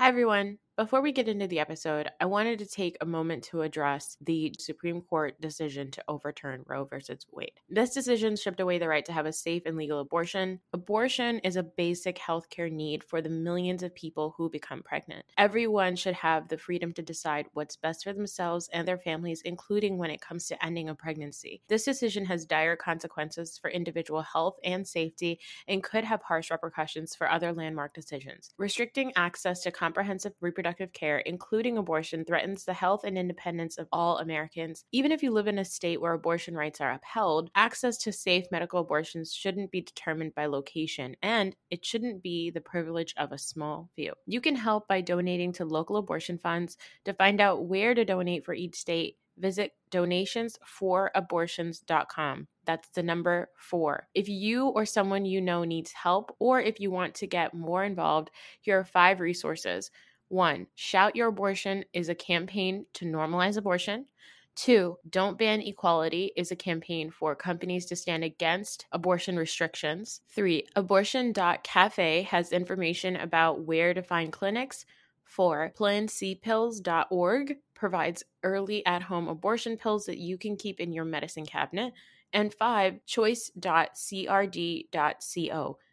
Hi, everyone. Before we get into the episode, I wanted to take a moment to address the Supreme Court decision to overturn Roe versus Wade. This decision stripped away the right to have a safe and legal abortion. Abortion is a basic healthcare need for the millions of people who become pregnant. Everyone should have the freedom to decide what's best for themselves and their families, including when it comes to ending a pregnancy. This decision has dire consequences for individual health and safety and could have harsh repercussions for other landmark decisions. Restricting access to comprehensive reproductive reproductive care, including abortion, threatens the health and independence of all Americans. Even if you live in a state where abortion rights are upheld, access to safe medical abortions shouldn't be determined by location, and it shouldn't be the privilege of a small few. You can help by donating to local abortion funds. To find out where to donate for each state, visit donationsforabortions.com. That's the number four. If you or someone you know needs help, or if you want to get more involved, here are five resources. One, Shout Your Abortion is a campaign to normalize abortion. Two, Don't Ban Equality is a campaign for companies to stand against abortion restrictions. Three, Abortion.cafe has information about where to find clinics. Four, PlanCpills.org provides early at home abortion pills that you can keep in your medicine cabinet. And five, Choice.crd.co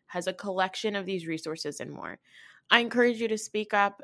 has a collection of these resources and more. I encourage you to speak up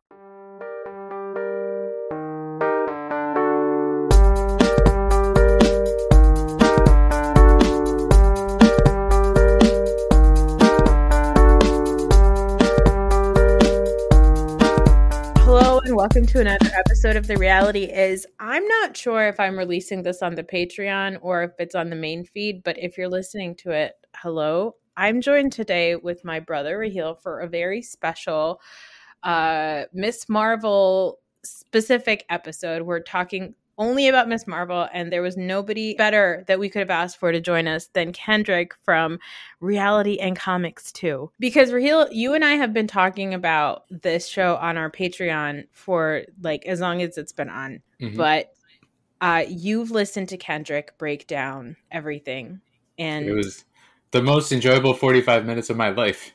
To another episode of The Reality Is. I'm not sure if I'm releasing this on the Patreon or if it's on the main feed, but if you're listening to it, hello. I'm joined today with my brother Raheel for a very special uh Miss Marvel specific episode. We're talking only about Miss Marvel, and there was nobody better that we could have asked for to join us than Kendrick from Reality and Comics Too. Because Raheel, you and I have been talking about this show on our Patreon for like as long as it's been on, Mhm. but uh, you've listened to Kendrick break down everything, and It was the most enjoyable 45 minutes of my life.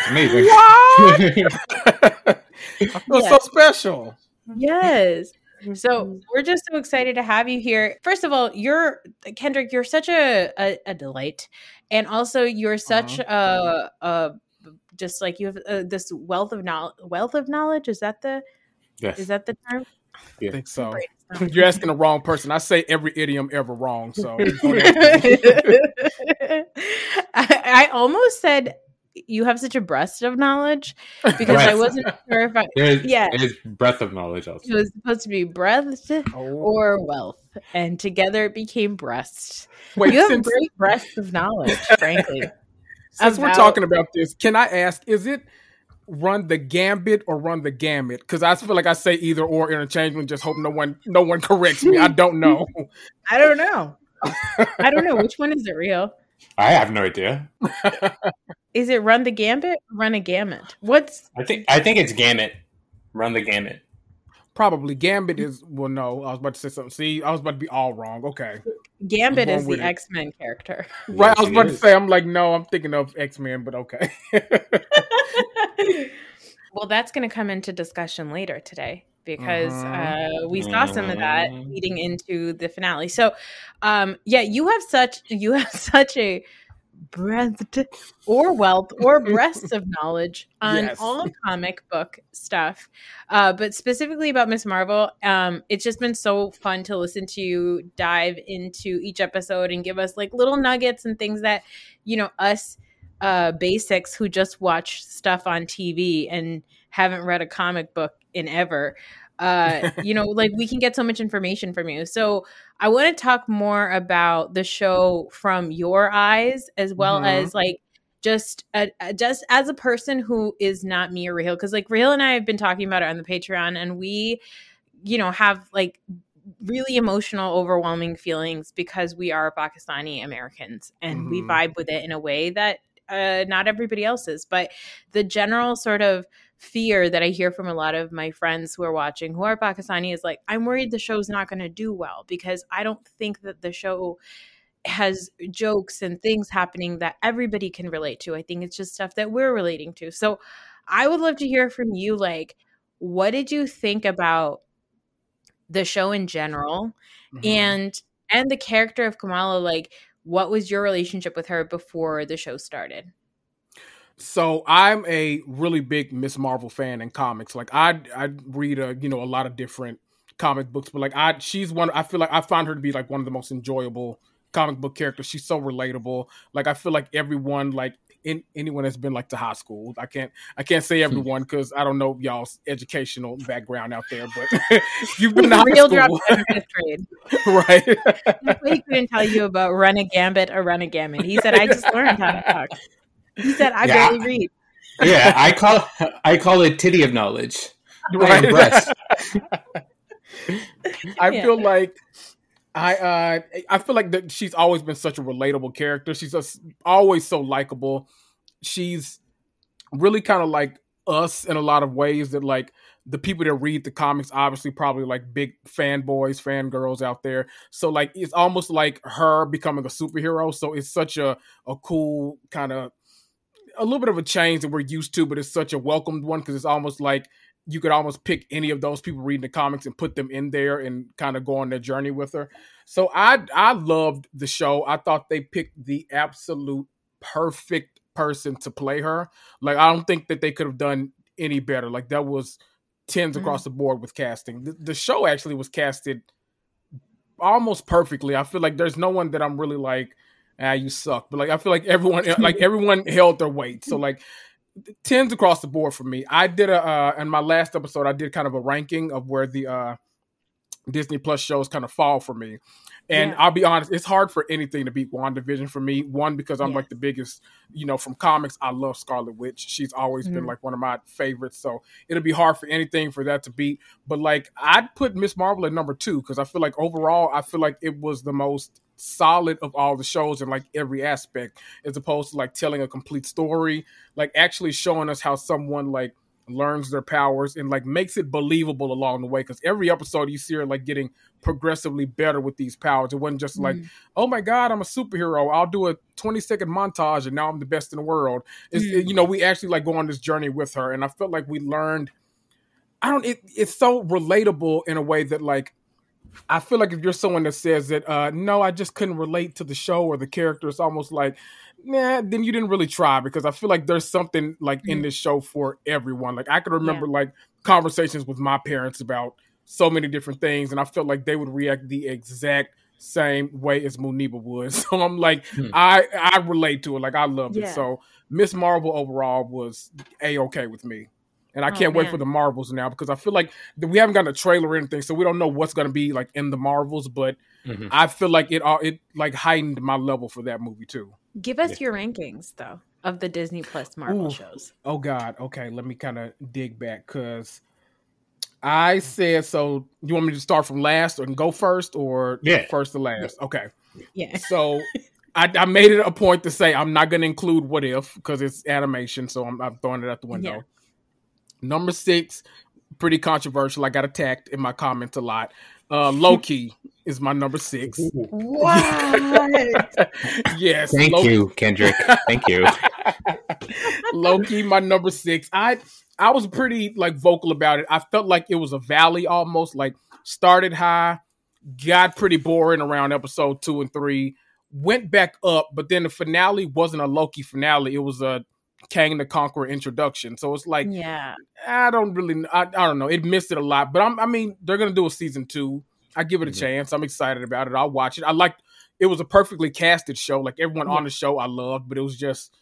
It's amazing. What? I feel Yeah. so special. Yes. So we're just so excited to have you here. First of all, you're Kendrick. You're such a a, a delight, and also you're such a, a just like you have uh, this wealth of knowledge. Wealth of knowledge is that the Yes. is that the term? I think so. Great. You're asking the wrong person. I say every idiom ever wrong. So I, I almost said you have such a breast of knowledge because I wasn't sure if I. There's, Yeah. There's breadth of knowledge also. It was supposed to be breath Oh, or wealth, and together it became breast. wait, you have since, great breadth of knowledge, frankly. since we're talking about this, can I ask, is it run the gambit or run the gamut? Because I feel like I say either or interchangeably. Just hope no one no one corrects me. I don't know. I don't know. I don't know which one is it real. I have no idea. Is it run the gambit? Run a gamut. What's I think I think it's gamut. Run the gamut. Probably gambit is well. No, I was about to say something. See, I was about to be all wrong. Okay, gambit? Is the. X Men character? right. I was about it to say. I'm like, no, I'm thinking of X Men, but okay. well, that's going to come into discussion later today because Mhm. uh, we saw some of that Mhm. leading into the finale. So, um, yeah, you have such you have such a breadth or wealth or breasts of knowledge on Yes. all comic book stuff uh, but specifically about miss marvel um, it's just been so fun to listen to you dive into each episode and give us like little nuggets and things that you know us uh, basics who just watch stuff on tv and haven't read a comic book in ever uh, you know like we can get so much information from you so I want to talk more about the show from your eyes as well Mhm. as like just uh, uh, just as a person who is not me or Rahil because like Rahil and I have been talking about it on the Patreon and we you know have like really emotional overwhelming feelings because we are Pakistani Americans and we Mhm. vibe with it in a way that uh, not everybody else is but the general sort of fear that I hear from a lot of my friends who are watching who are Pakistani is like, I'm worried the show's not going to do well because I don't think that the show has jokes and things happening that everybody can relate to. I think it's just stuff that we're relating to. So I would love to hear from you like, what did you think about the show in general Mhm. and and the character of Kamala like what was your relationship with her before the show started? So I'm a really big Miss Marvel fan in comics. Like I I read a you know a lot of different comic books, but like I she's one I feel like I find her to be like one of the most enjoyable comic book characters. She's so relatable. Like I feel like everyone like in, anyone that's been like to high school. I can't I can't say hmm. everyone because I don't know y'all's educational background out there, but you've been to Real drop fifth grade. right? He couldn't tell you about run a gambit or run a gamut. He said, I just learned how to talk. He said, I Yeah. barely read. Yeah, I call I call it titty of knowledge. I am Right. breast. I Yeah. feel like I uh I feel like that she's always been such a relatable character. She's just always so likable. She's really kind of like us in a lot of ways that like the people that read the comics obviously probably like big fanboys, fangirls out there. So like it's almost like her becoming a superhero. So it's such a a cool kind of a little bit of a change that we're used to, but it's such a welcomed one because it's almost like you could almost pick any of those people reading the comics and put them in there and kind of go on their journey with her. So I I loved the show. I thought they picked the absolute perfect person to play her. Like I don't think that they could have done any better. Like that was 10s mm-hmm. across the board with casting. The, the show actually was casted almost perfectly. I feel like there's no one that I'm really like, ah, you suck. But like I feel like everyone like everyone held their weight. So like tens across the board for me. I did a uh in my last episode I did kind of a ranking of where the uh Disney Plus shows kind of fall for me. And Yeah. I'll be honest, it's hard for anything to beat WandaVision for me. One, because I'm Yeah. like the biggest, you know, from comics, I love Scarlet Witch. She's always been Mhm. like one of my favorites. So it'll be hard for anything for that to beat. But like I'd put Miss Marvel at number two because I feel like overall, I feel like it was the most solid of all the shows in like every aspect, as opposed to like telling a complete story, like actually showing us how someone like learns their powers and like makes it believable along the way. Because every episode you see her like getting progressively better with these powers. It wasn't just like, Mm. oh my god, I'm a superhero. I'll do a 20 second montage and now I'm the best in the world. It's Mm. you know we actually like go on this journey with her, and I felt like we learned. I don't. It, it's so relatable in a way that like. I feel like if you're someone that says that, uh, no, I just couldn't relate to the show or the character, it's almost like, nah, then you didn't really try because I feel like there's something like in Mm. this show for everyone. Like I could remember like conversations with my parents about so many different things, and I felt like they would react the exact same way as Muneeba would. So I'm like, Hmm. I I relate to it. Like I love Yeah. it. So Miss Marvel overall was a okay with me. And I Oh, can't wait for the Marvels now because I feel like we haven't gotten a trailer or anything, so we don't know what's going to be like in the Marvels. But Mhm. I feel like it all it like heightened my level for that movie too. Give us your rankings though of the Disney Plus Marvel Ooh. shows. Oh God. Okay, let me kind of dig back because I said so. You want me to start from last and go first, or Yeah. first to last? Okay. Yeah. So I, I made it a point to say I'm not going to include what if because it's animation, so I'm, I'm throwing it out the window. Yeah. Number six, pretty controversial. I got attacked in my comments a lot. Uh, Loki is my number six. What? yes, Thank Loki, you, Kendrick. Thank you. Loki, my number six. I I was pretty like vocal about it. I felt like it was a valley almost. Like started high, got pretty boring around episode two and three. went back up, but then the finale wasn't a Loki finale. It was a Kang the Conqueror introduction. So it's like, Yeah. I don't really, I, I don't know. It missed it a lot, but I'm, I mean, they're gonna do a season two. I give it a Mhm. chance. I'm excited about it. I'll watch it. I like. It was a perfectly casted show. Like everyone Yeah. on the show, I loved, but it was just.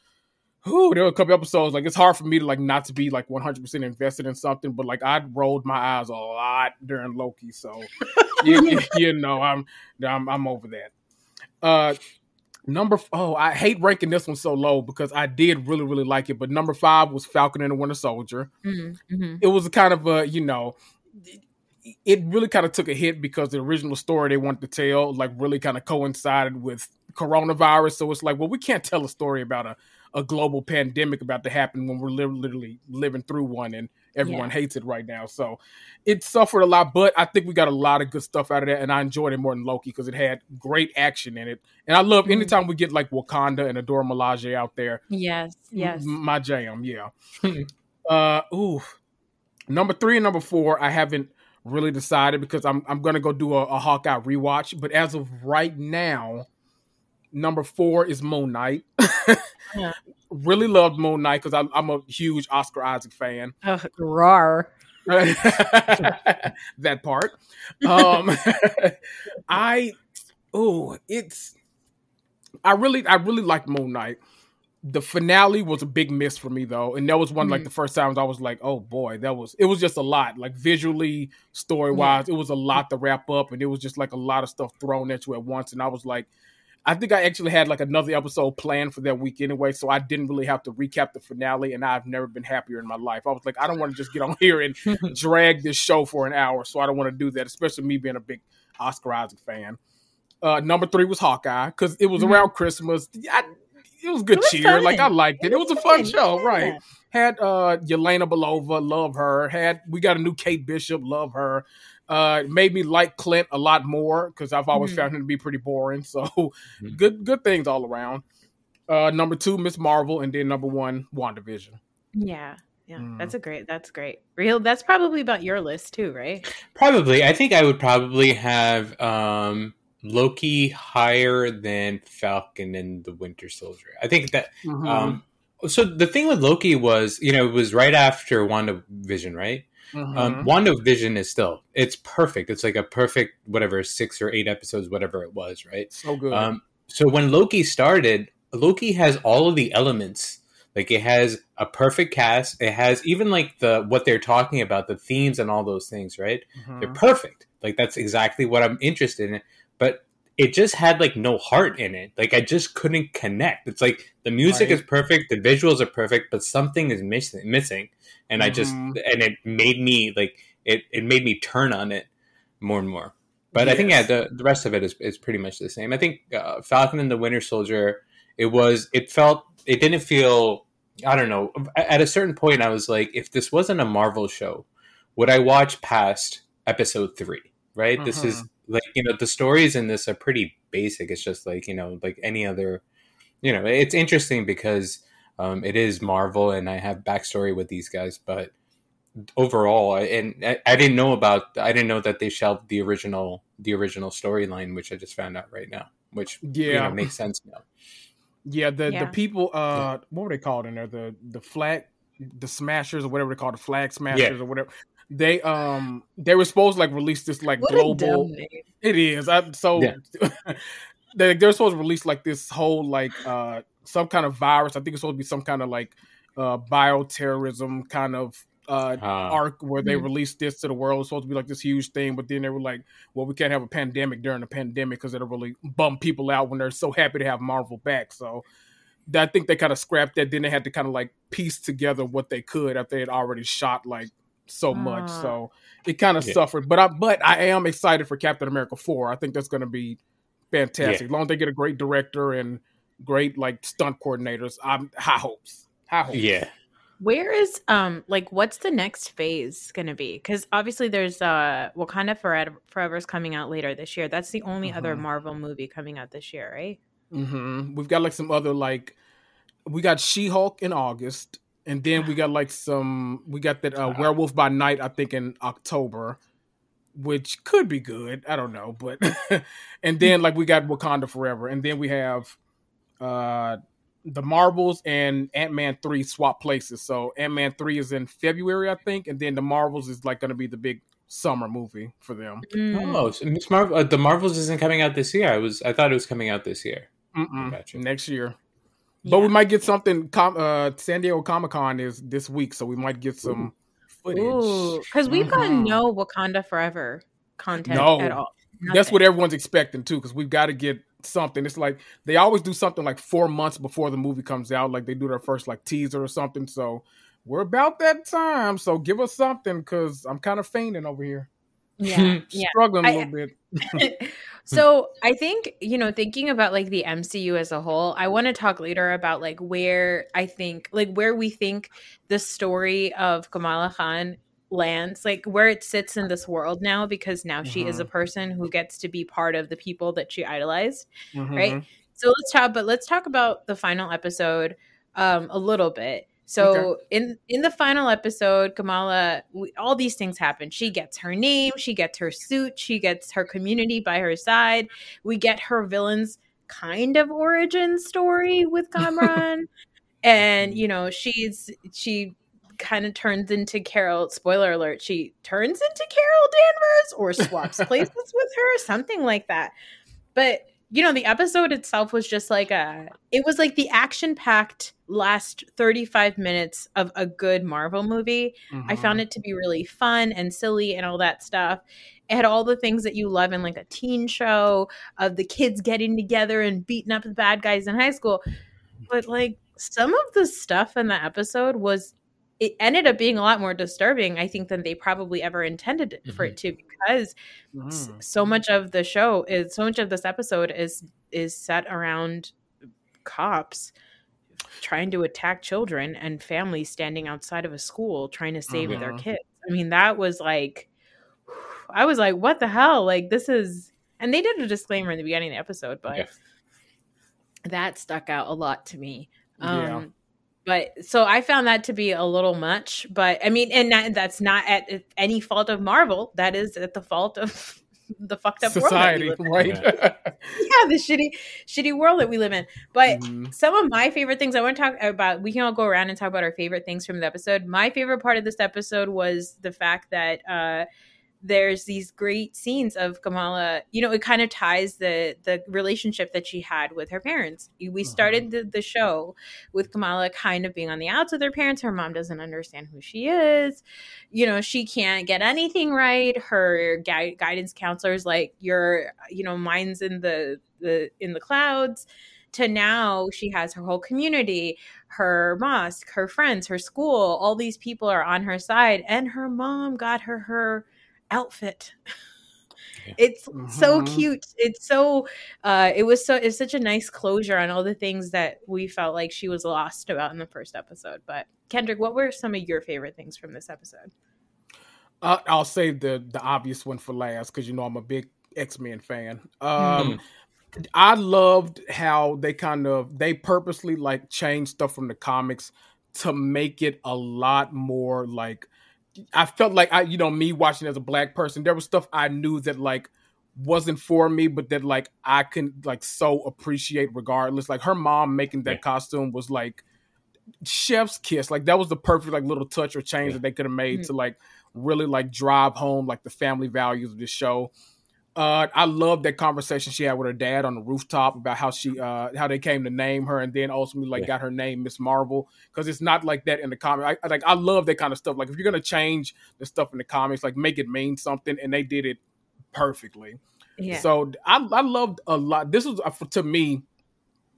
Whew, there were a couple episodes like it's hard for me to like not to be like 100 percent invested in something, but like I rolled my eyes a lot during Loki, so you, you, you know I'm I'm I'm over that. Uh, number oh I hate ranking this one so low because I did really really like it, but number five was Falcon and the Winter Soldier Mm-hmm. it was a kind of a you know it really kind of took a hit because the original story they wanted to tell like really kind of coincided with coronavirus so it's like well we can't tell a story about a, a global pandemic about to happen when we're li- literally living through one and everyone Yeah. hates it right now so it suffered a lot but i think we got a lot of good stuff out of that and i enjoyed it more than loki because it had great action in it and i love Mhm. anytime we get like wakanda and a Dora Milaje out there Yes. Yes. My jam, yeah. uh ooh. Number three and number four, I haven't really decided because I'm I'm gonna go do a, a Hawkeye rewatch. But as of right now, number four is Moon Knight. Yeah. Really loved Moon Knight because I'm, a huge Oscar Isaac fan. Ugh. Rar. that part. Um, I oh, it's I really I really like Moon Knight. The finale was a big miss for me though, and that was one like Mhm. the first times I was like, oh boy, that was it was just a lot. Like visually, story wise, it was a lot to wrap up, and it was just like a lot of stuff thrown at you at once. And I was like, I think I actually had like another episode planned for that week anyway, so I didn't really have to recap the finale, and I've never been happier in my life. I was like, I don't want to just get on here and drag this show for an hour, so I don't want to do that, especially me being a big Oscar Isaac fan. Uh, number three was Hawkeye because it was Mhm. around Christmas. I, it was good It was cheer, fun. like I liked it. It, It was, was a fun fun, show, yeah. right? Had uh Yelena Belova, love her. Had we got a new Kate Bishop, love her. Uh, it made me like Clint a lot more because I've always Mhm. found him to be pretty boring. So Mhm. good, good things all around. Uh, number two, Miss Marvel, and then number one, WandaVision. Yeah. Yeah. Mm. That's a great. That's great. Real. That's probably about your list too, right? Probably. I think I would probably have um, Loki higher than Falcon and the Winter Soldier. I think that. Mm-hmm. Um, so the thing with Loki was, you know, it was right after WandaVision, right? Mhm. Um, WandaVision is still, it's perfect. It's like a perfect, whatever, six or eight episodes, whatever it was, right? so good. Um, so when Loki started, Loki has all of the elements. Like it has a perfect cast. It has even like the what they're talking about, the themes and all those things, right? Mhm. They're perfect. Like that's exactly what I'm interested in. But it just had like no heart in it. Like I just couldn't connect. It's like the music Right. is perfect, the visuals are perfect, but something is missing. Missing, and I just Mhm. and it made me like it. It made me turn on it more and more. But I think yeah, the the rest of it is is pretty much the same. I think uh, Falcon and the Winter Soldier. It was. It felt. It didn't feel. I don't know. At a certain point, I was like, if this wasn't a Marvel show, would I watch past episode three? Right. This is like you know the stories in this are pretty basic. It's just like you know like any other. You know, it's interesting because um, it is Marvel, and I have backstory with these guys, but overall, I, and I, I didn't know about. I didn't know that they shelved the original the original storyline, which I just found out right now, which you Yeah. know, makes sense now. Yeah, the Yeah. the people uh what were they called in there? The the flag the smashers or whatever they call the flag smashers or whatever. They um they were supposed to like release this like What global it is. I so Yeah. they they're supposed to release like this whole like uh some kind of virus. I think it's supposed to be some kind of like uh bioterrorism kind of uh Uh, arc where they Mhm. released this to the world. It's supposed to be like this huge thing, but then they were like, well, we can't have a pandemic during the pandemic because it'll really bum people out when they're so happy to have Marvel back. So I think they kind of scrapped that. Then they had to kind of like piece together what they could after they had already shot like so much. Ah. So it kind of Yeah. suffered. But I but I am excited for Captain America 4. I think that's gonna be fantastic. As long as they get a great director and great like stunt coordinators, I'm high hopes. High hopes. yeah, Where is um like what's the next phase gonna be? Because obviously there's uh Wakanda Forever Forever's coming out later this year. That's the only other Mhm. Marvel movie coming out this year, right? Mm-hmm. We've got like some other like we got She Hulk in August, and then we got like some we got that uh, Werewolf by Night I think in October, which could be good. I don't know, but and then like we got Wakanda Forever, and then we have uh the Marvels and Ant Man three swap places. So Ant Man three is in February, I think, and then the Marvels is like going to be the big summer movie for them. Mm. Oh, so Miss Marvel, uh, the Marvels isn't coming out this year. I was, I thought it was coming out this year. Mm-mm. Gotcha. Next year. But we might get something. Com- uh, San Diego Comic Con is this week, so we might get some footage. Because we've gotten Mhm. no Wakanda Forever content No. at all. That's what everyone's expecting too, because we've got to get something. It's like they always do something like four months before the movie comes out, like they do their first like teaser or something. So we're about that time. So give us something, because I'm kind of fainting over here, Yeah, yeah. struggling a I- little bit. so I think you know, thinking about like the MCU as a whole, I want to talk later about like where I think, like where we think the story of Kamala Khan lands, like where it sits in this world now, because now she is a person who gets to be part of the people that she idolized. right? Mhm. So let's talk, but let's talk about the final episode um, a little bit. So in in the final episode, Kamala, we, all these things happen. She gets her name, she gets her suit, she gets her community by her side. We get her villain's kind of origin story with Kamran, and you know she's she kind of turns into Carol. Spoiler alert: she turns into Carol Danvers or swaps places with her, something like that. But you know, the episode itself was just like a it was like the action packed last 35 minutes of a good Marvel movie. I Mhm. found it to be really fun and silly and all that stuff. It had all the things that you love in like a teen show of the kids getting together and beating up the bad guys in high school. But like some of the stuff in the episode was it ended up being a lot more disturbing, I think, than they probably ever intended it for it to because s- Mhm. so much of the show is so much of this episode is is set around cops trying to attack children and families standing outside of a school trying to save their Mhm. kids. I mean, that was like I was like, what the hell? Like this is and they did a disclaimer in the beginning of the episode, but that stuck out a lot to me. Um Yeah. But so I found that to be a little much, but I mean, and that, that's not at any fault of Marvel. That is at the fault of the fucked up Society, world that we live right? in. Yeah, the shitty, shitty world that we live in. But Mhm. some of my favorite things I want to talk about, we can all go around and talk about our favorite things from the episode. My favorite part of this episode was the fact that uh, there's these great scenes of Kamala. You know, it kind of ties the the relationship that she had with her parents. We mm-hmm. started the, the show with Kamala kind of being on the outs with her parents. Her mom doesn't understand who she is. You know, she can't get anything right. Her gui- guidance counselor's like, "Your, you know, mind's in the the in the clouds." To now, she has her whole community, her mosque, her friends, her school. All these people are on her side, and her mom got her her outfit. Yeah. It's so Mhm. cute. It's so uh it was so it's such a nice closure on all the things that we felt like she was lost about in the first episode. But Kendrick, what were some of your favorite things from this episode? Uh, I'll save the the obvious one for last because you know I'm a big X Men fan. Um, Mm-hmm. I loved how they kind of they purposely like changed stuff from the comics to make it a lot more like I felt like I you know me watching as a black person there was stuff I knew that like wasn't for me but that like I can like so appreciate regardless like her mom making that Yeah. costume was like chef's kiss like that was the perfect like little touch or change Yeah. that they could have made Mhm. to like really like drive home like the family values of the show uh, I love that conversation she had with her dad on the rooftop about how she, uh, how they came to name her, and then ultimately like Yeah. got her name Miss Marvel because it's not like that in the comic. I, I like I love that kind of stuff. Like if you're gonna change the stuff in the comics, like make it mean something, and they did it perfectly. Yeah. So I, I loved a lot. This was uh, to me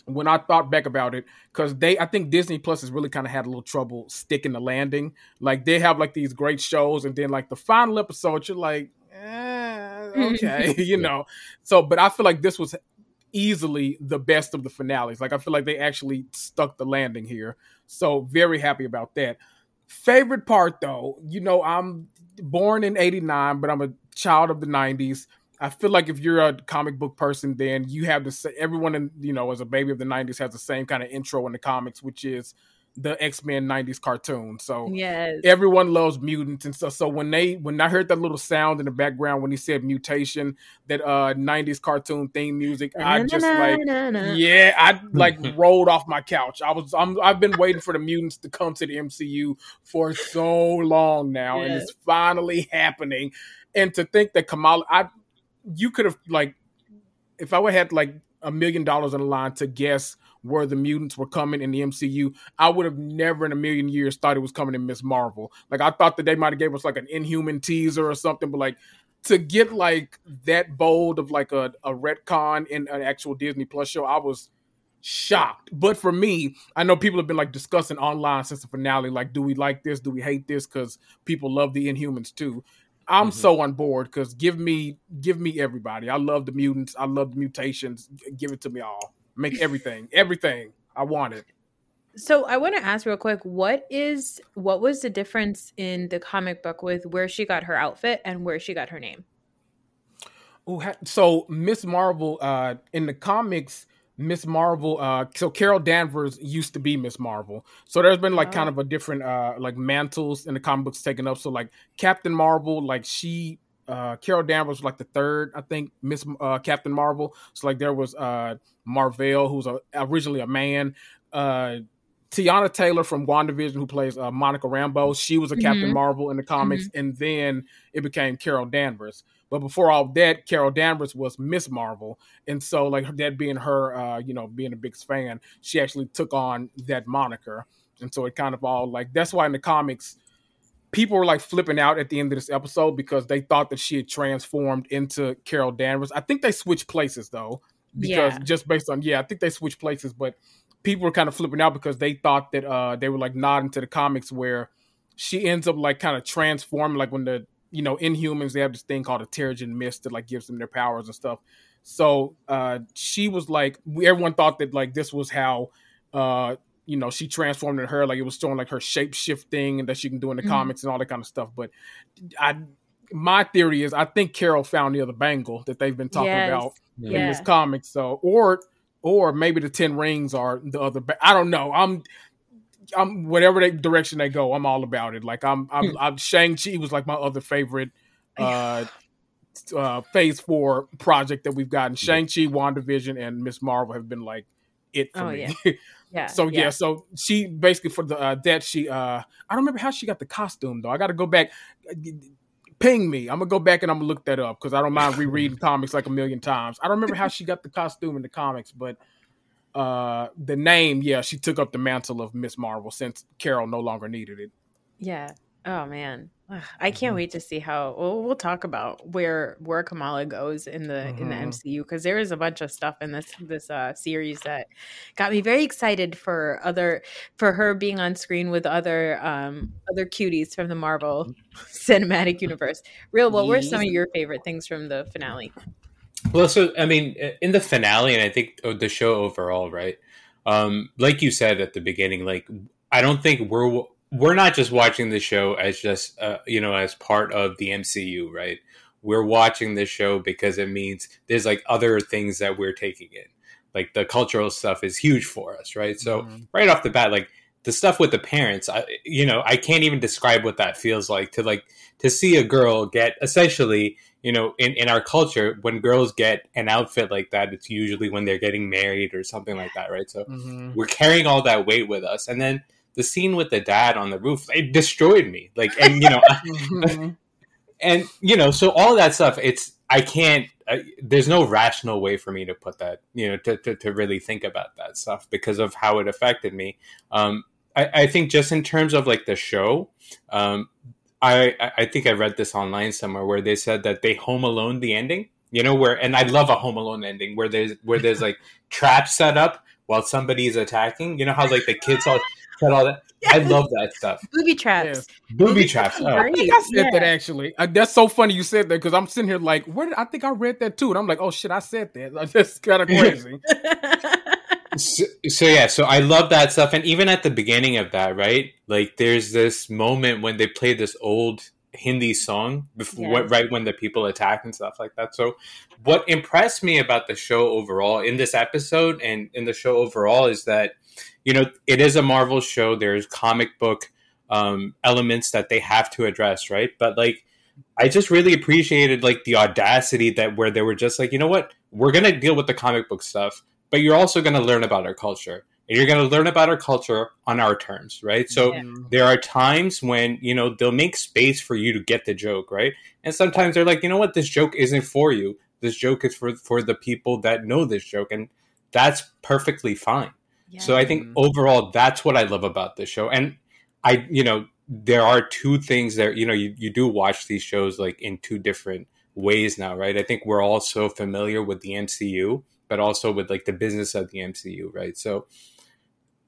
when I thought back about it because they, I think Disney Plus has really kind of had a little trouble sticking the landing. Like they have like these great shows, and then like the final episode, you're like, eh, okay, you know. So, but I feel like this was easily the best of the finales. Like I feel like they actually stuck the landing here. So very happy about that. Favorite part though, you know, I'm born in 89, but I'm a child of the 90s. I feel like if you're a comic book person, then you have the sa- everyone in you know as a baby of the '90s has the same kind of intro in the comics, which is the X Men '90s cartoon. So yes, everyone loves mutants, and so so when they when I heard that little sound in the background when he said mutation, that uh '90s cartoon theme music, I just like yeah, I like rolled off my couch. I was I'm I've been waiting for the mutants to come to the MCU for so long now, yes. and it's finally happening. And to think that Kamala, I you could have like if I would have had like a million dollars on the line to guess where the mutants were coming in the MCU, I would have never in a million years thought it was coming in Miss Marvel. Like I thought that they might have gave us like an Inhuman teaser or something, but like to get like that bold of like a, a retcon in an actual Disney Plus show, I was shocked. But for me, I know people have been like discussing online since the finale, like, do we like this? Do we hate this? Because people love the Inhumans too. I'm mm-hmm. so on board because give me give me everybody. I love the mutants. I love the mutations. Give it to me all. Make everything, everything. I want it. So I want to ask real quick, what is what was the difference in the comic book with where she got her outfit and where she got her name? Oh, so Miss Marvel uh in the comics Miss Marvel. Uh, so Carol Danvers used to be Miss Marvel. So there's been like oh. kind of a different uh like mantles in the comic books taken up. So like Captain Marvel, like she uh Carol Danvers was like the third, I think, Miss uh, Captain Marvel. So like there was uh Mar-Vell, who's a, originally a man. Uh Teyana Taylor from WandaVision, who plays uh, Monica Rambeau, she was a mm-hmm. Captain Marvel in the comics, mm-hmm. and then it became Carol Danvers. But before all that, Carol Danvers was Miss Marvel, and so like that being her, uh, you know, being a big fan, she actually took on that moniker, and so it kind of all like that's why in the comics, people were like flipping out at the end of this episode because they thought that she had transformed into Carol Danvers. I think they switched places though, because yeah. just based on yeah, I think they switched places, but people were kind of flipping out because they thought that uh they were like nodding to the comics where she ends up like kind of transforming like when the you know, Inhumans, they have this thing called a Terrigen Mist that like gives them their powers and stuff. So uh, she was like, everyone thought that like this was how, uh, you know, she transformed in her, like it was showing like her shape shifting and that she can do in the mm-hmm. comics and all that kind of stuff. But I, my theory is, I think Carol found the other bangle that they've been talking yes. about yeah. in this comic. So, or or maybe the Ten Rings are the other. Ba- I don't know. I'm I'm whatever they, direction they go, I'm all about it. Like I'm, I'm, hmm. I'm Shang Chi was like my other favorite uh, uh, Phase Four project that we've gotten. Shang Chi, Wandavision, and Miss Marvel have been like it for oh, me. Yeah. yeah so yeah. yeah, so she basically for the uh, that she uh, I don't remember how she got the costume though. I got to go back. Ping me. I'm gonna go back and I'm gonna look that up because I don't mind rereading comics like a million times. I don't remember how she got the costume in the comics, but uh the name, yeah, she took up the mantle of Miss Marvel since Carol no longer needed it. Yeah. Oh man. I can't mm-hmm. wait to see how well, we'll talk about where where Kamala goes in the mm-hmm. in the MCU mm-hmm. because there is a bunch of stuff in this this uh, series that got me very excited for other for her being on screen with other um other cuties from the Marvel mm-hmm. Cinematic Universe. Real, what were some of your favorite things from the finale? Well, so I mean, in the finale, and I think oh, the show overall, right? Um, like you said at the beginning, like I don't think we're we're not just watching the show as just uh, you know as part of the MCU, right? We're watching this show because it means there's like other things that we're taking in. Like the cultural stuff is huge for us, right? So mm-hmm. right off the bat, like the stuff with the parents, I, you know, I can't even describe what that feels like to like to see a girl get essentially you know, in, in our culture, when girls get an outfit like that, it's usually when they're getting married or something like that, right? So mm-hmm. we're carrying all that weight with us. And then the scene with the dad on the roof, it destroyed me. Like, and, you know, and, you know, so all that stuff, it's, I can't, I, there's no rational way for me to put that, you know, to, to, to, really think about that stuff because of how it affected me. Um, I, I think just in terms of like the show, um, I I think I read this online somewhere where they said that they home alone the ending. You know where, and I love a home alone ending where there's where there's like traps set up while somebody's attacking. You know how like the kids all said all that. Yes. I love that stuff. Booby traps. Yeah. Booby traps. Oh. I think I said yeah. that actually. Uh, that's so funny you said that because I'm sitting here like, where did I think I read that too? And I'm like, oh shit, I said that. That's kind of crazy. so, so, yeah, so I love that stuff, and even at the beginning of that, right? Like, there's this moment when they play this old Hindi song before, yes. right when the people attack and stuff like that. So, what impressed me about the show overall in this episode and in the show overall is that you know, it is a Marvel show. There's comic book um, elements that they have to address, right? But like, I just really appreciated like the audacity that where they were just like, you know what, we're gonna deal with the comic book stuff, but you're also gonna learn about our culture. And you're going to learn about our culture on our terms, right? So yeah. there are times when, you know, they'll make space for you to get the joke, right? And sometimes they're like, you know what, this joke isn't for you. This joke is for for the people that know this joke and that's perfectly fine. Yeah. So I think mm-hmm. overall that's what I love about this show. And I, you know, there are two things that, you know, you, you do watch these shows like in two different ways now, right? I think we're all so familiar with the MCU, but also with like the business of the MCU, right? So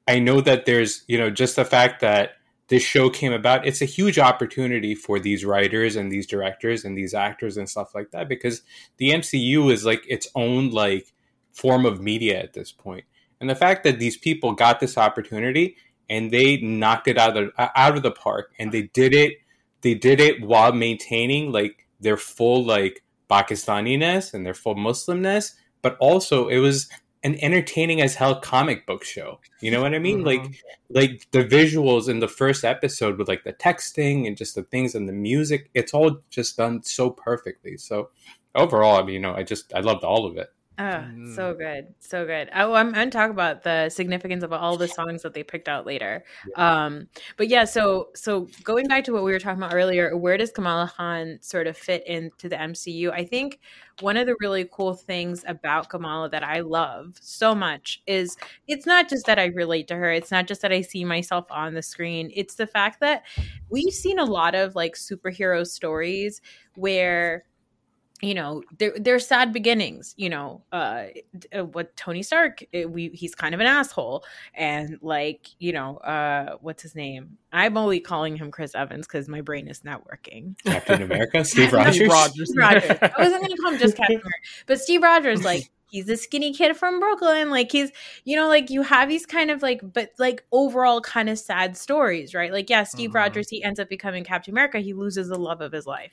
I know that there's, you know, just the fact that this show came about, it's a huge opportunity for these writers and these directors and these actors and stuff like that because the MCU is like its own like form of media at this point. And the fact that these people got this opportunity and they knocked it out of the, out of the park and they did it they did it while maintaining like their full like Pakistaniness and their full Muslimness, but also it was an entertaining as hell comic book show. You know what I mean? Mm-hmm. Like like the visuals in the first episode with like the texting and just the things and the music, it's all just done so perfectly. So overall, I mean, you know, I just I loved all of it. Oh, mm. so good. So good. Oh, I'm going to talk about the significance of all the songs that they picked out later. Yeah. Um, but yeah, so so going back to what we were talking about earlier, where does Kamala Khan sort of fit into the MCU? I think one of the really cool things about Kamala that I love so much is it's not just that I relate to her, it's not just that I see myself on the screen. It's the fact that we've seen a lot of like superhero stories where you know they're sad beginnings you know uh, uh what tony stark it, we he's kind of an asshole and like you know uh what's his name i'm only calling him chris evans because my brain is not working captain america steve rogers, steve rogers. rogers. i wasn't gonna call him just captain america but steve rogers like he's a skinny kid from Brooklyn. Like he's, you know, like you have these kind of like, but like overall kind of sad stories, right? Like, yeah, Steve mm-hmm. Rogers, he ends up becoming Captain America. He loses the love of his life.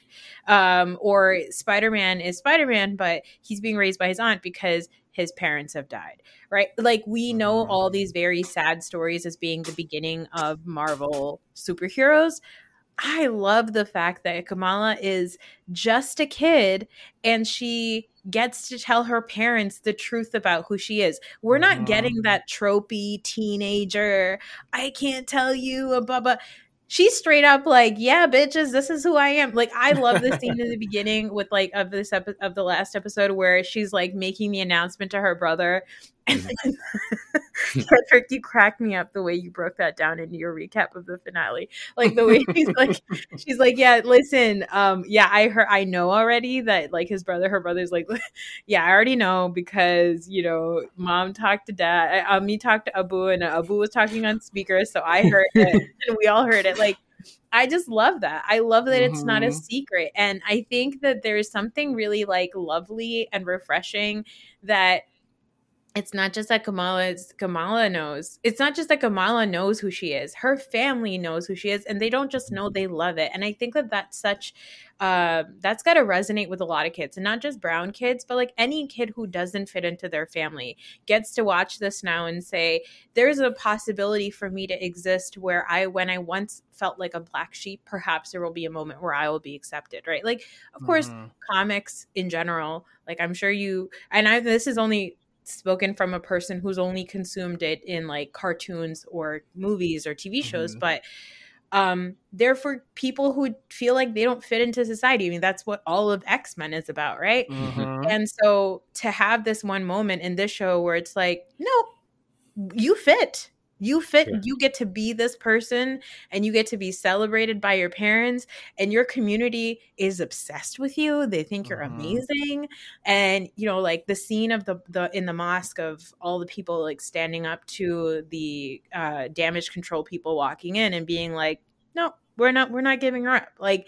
Um, or Spider Man is Spider Man, but he's being raised by his aunt because his parents have died, right? Like we know all mm-hmm. these very sad stories as being the beginning of Marvel superheroes. I love the fact that Kamala is just a kid and she gets to tell her parents the truth about who she is. We're not mm-hmm. getting that tropey teenager, I can't tell you, blah, blah she's straight up like, "Yeah, bitches, this is who I am." Like, I love the scene in the beginning with like of this epi- of the last episode where she's like making the announcement to her brother. And mm-hmm. Patrick, you cracked me up the way you broke that down into your recap of the finale. Like the way she's like, she's like, "Yeah, listen, um, yeah, I heard, I know already that like his brother, her brother's like, yeah, I already know because you know, mom talked to dad, uh, me talked to Abu, and Abu was talking on speaker, so I heard it, and we all heard it. Like, I just love that. I love that mm-hmm. it's not a mm-hmm. secret. And I think that there's something really like lovely and refreshing that it's not just that Kamala Kamala knows. It's not just that Kamala knows who she is. Her family knows who she is, and they don't just know; they love it. And I think that that's such uh, that's got to resonate with a lot of kids, and not just brown kids, but like any kid who doesn't fit into their family gets to watch this now and say, "There's a possibility for me to exist where I, when I once felt like a black sheep, perhaps there will be a moment where I will be accepted." Right? Like, of course, mm-hmm. comics in general. Like, I'm sure you and I. This is only spoken from a person who's only consumed it in like cartoons or movies or TV shows, mm-hmm. but um they're for people who feel like they don't fit into society. I mean, that's what all of X-Men is about, right? Mm-hmm. And so to have this one moment in this show where it's like, no, you fit you fit, yeah. you get to be this person and you get to be celebrated by your parents, and your community is obsessed with you. They think you're mm-hmm. amazing. And, you know, like the scene of the, the in the mosque of all the people like standing up to the uh, damage control people walking in and being like, no, we're not, we're not giving her up. Like,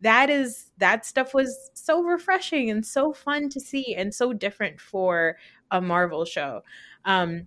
that is that stuff was so refreshing and so fun to see and so different for a Marvel show. Um,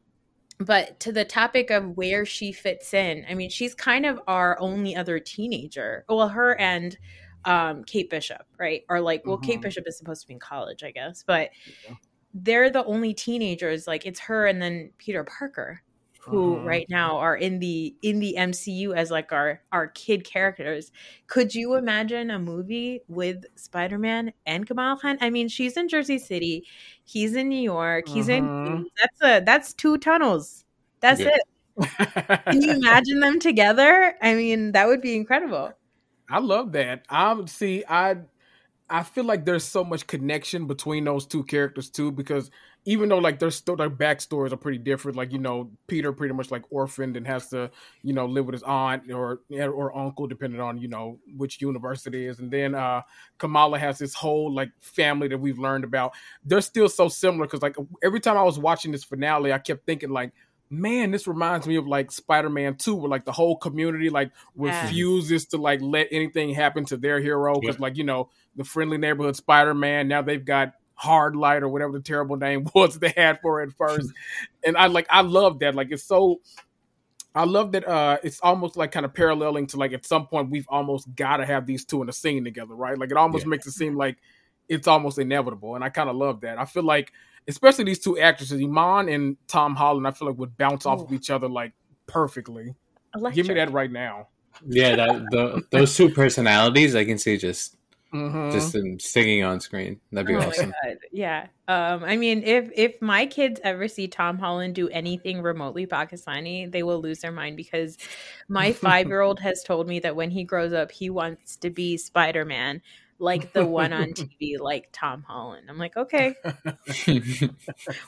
but to the topic of where she fits in, I mean, she's kind of our only other teenager. Well, her and um, Kate Bishop, right? Or like, well, mm-hmm. Kate Bishop is supposed to be in college, I guess, but yeah. they're the only teenagers. Like, it's her and then Peter Parker. Who Mhm. right now are in the in the MCU as like our our kid characters. Could you imagine a movie with Spider-Man and Kamala Khan? I mean, she's in Jersey City, he's in New York, he's in Mhm. Queens. That's a that's two tunnels. That's Yeah. it. Can you imagine them together? I mean, that would be incredible. I love that. I would see. I I feel like there's so much connection between those two characters too, because even though like their sto- their backstories are pretty different, like you know Peter pretty much like orphaned and has to you know live with his aunt or or uncle depending on you know which university it is, and then uh Kamala has this whole like family that we've learned about. They're still so similar because like every time I was watching this finale, I kept thinking like. Man, this reminds me of like Spider-Man 2, where like the whole community like Yeah. refuses to like let anything happen to their hero because Yep. like you know the friendly neighborhood Spider-Man now they've got Hard Light or whatever the terrible name was they had for it at first, and I like I love that like it's so. I love that uh it's almost like kind of paralleling to like at some point we've almost got to have these two in a scene together, right? Like it almost Yeah. makes it seem like it's almost inevitable, and I kind of love that. I feel like especially these two actresses, Iman and Tom Holland, I feel like would bounce off of each other like perfectly. Give me that right now. Yeah, that the, those two personalities I can see just Mhm. just them sticking on screen. That'd be Oh awesome. Yeah. Um, I mean, if if my kids ever see Tom Holland do anything remotely Pakistani, they will lose their mind because my five year old has told me that when he grows up, he wants to be Spider Man, like the one on TV, like Tom Holland. I'm like, okay,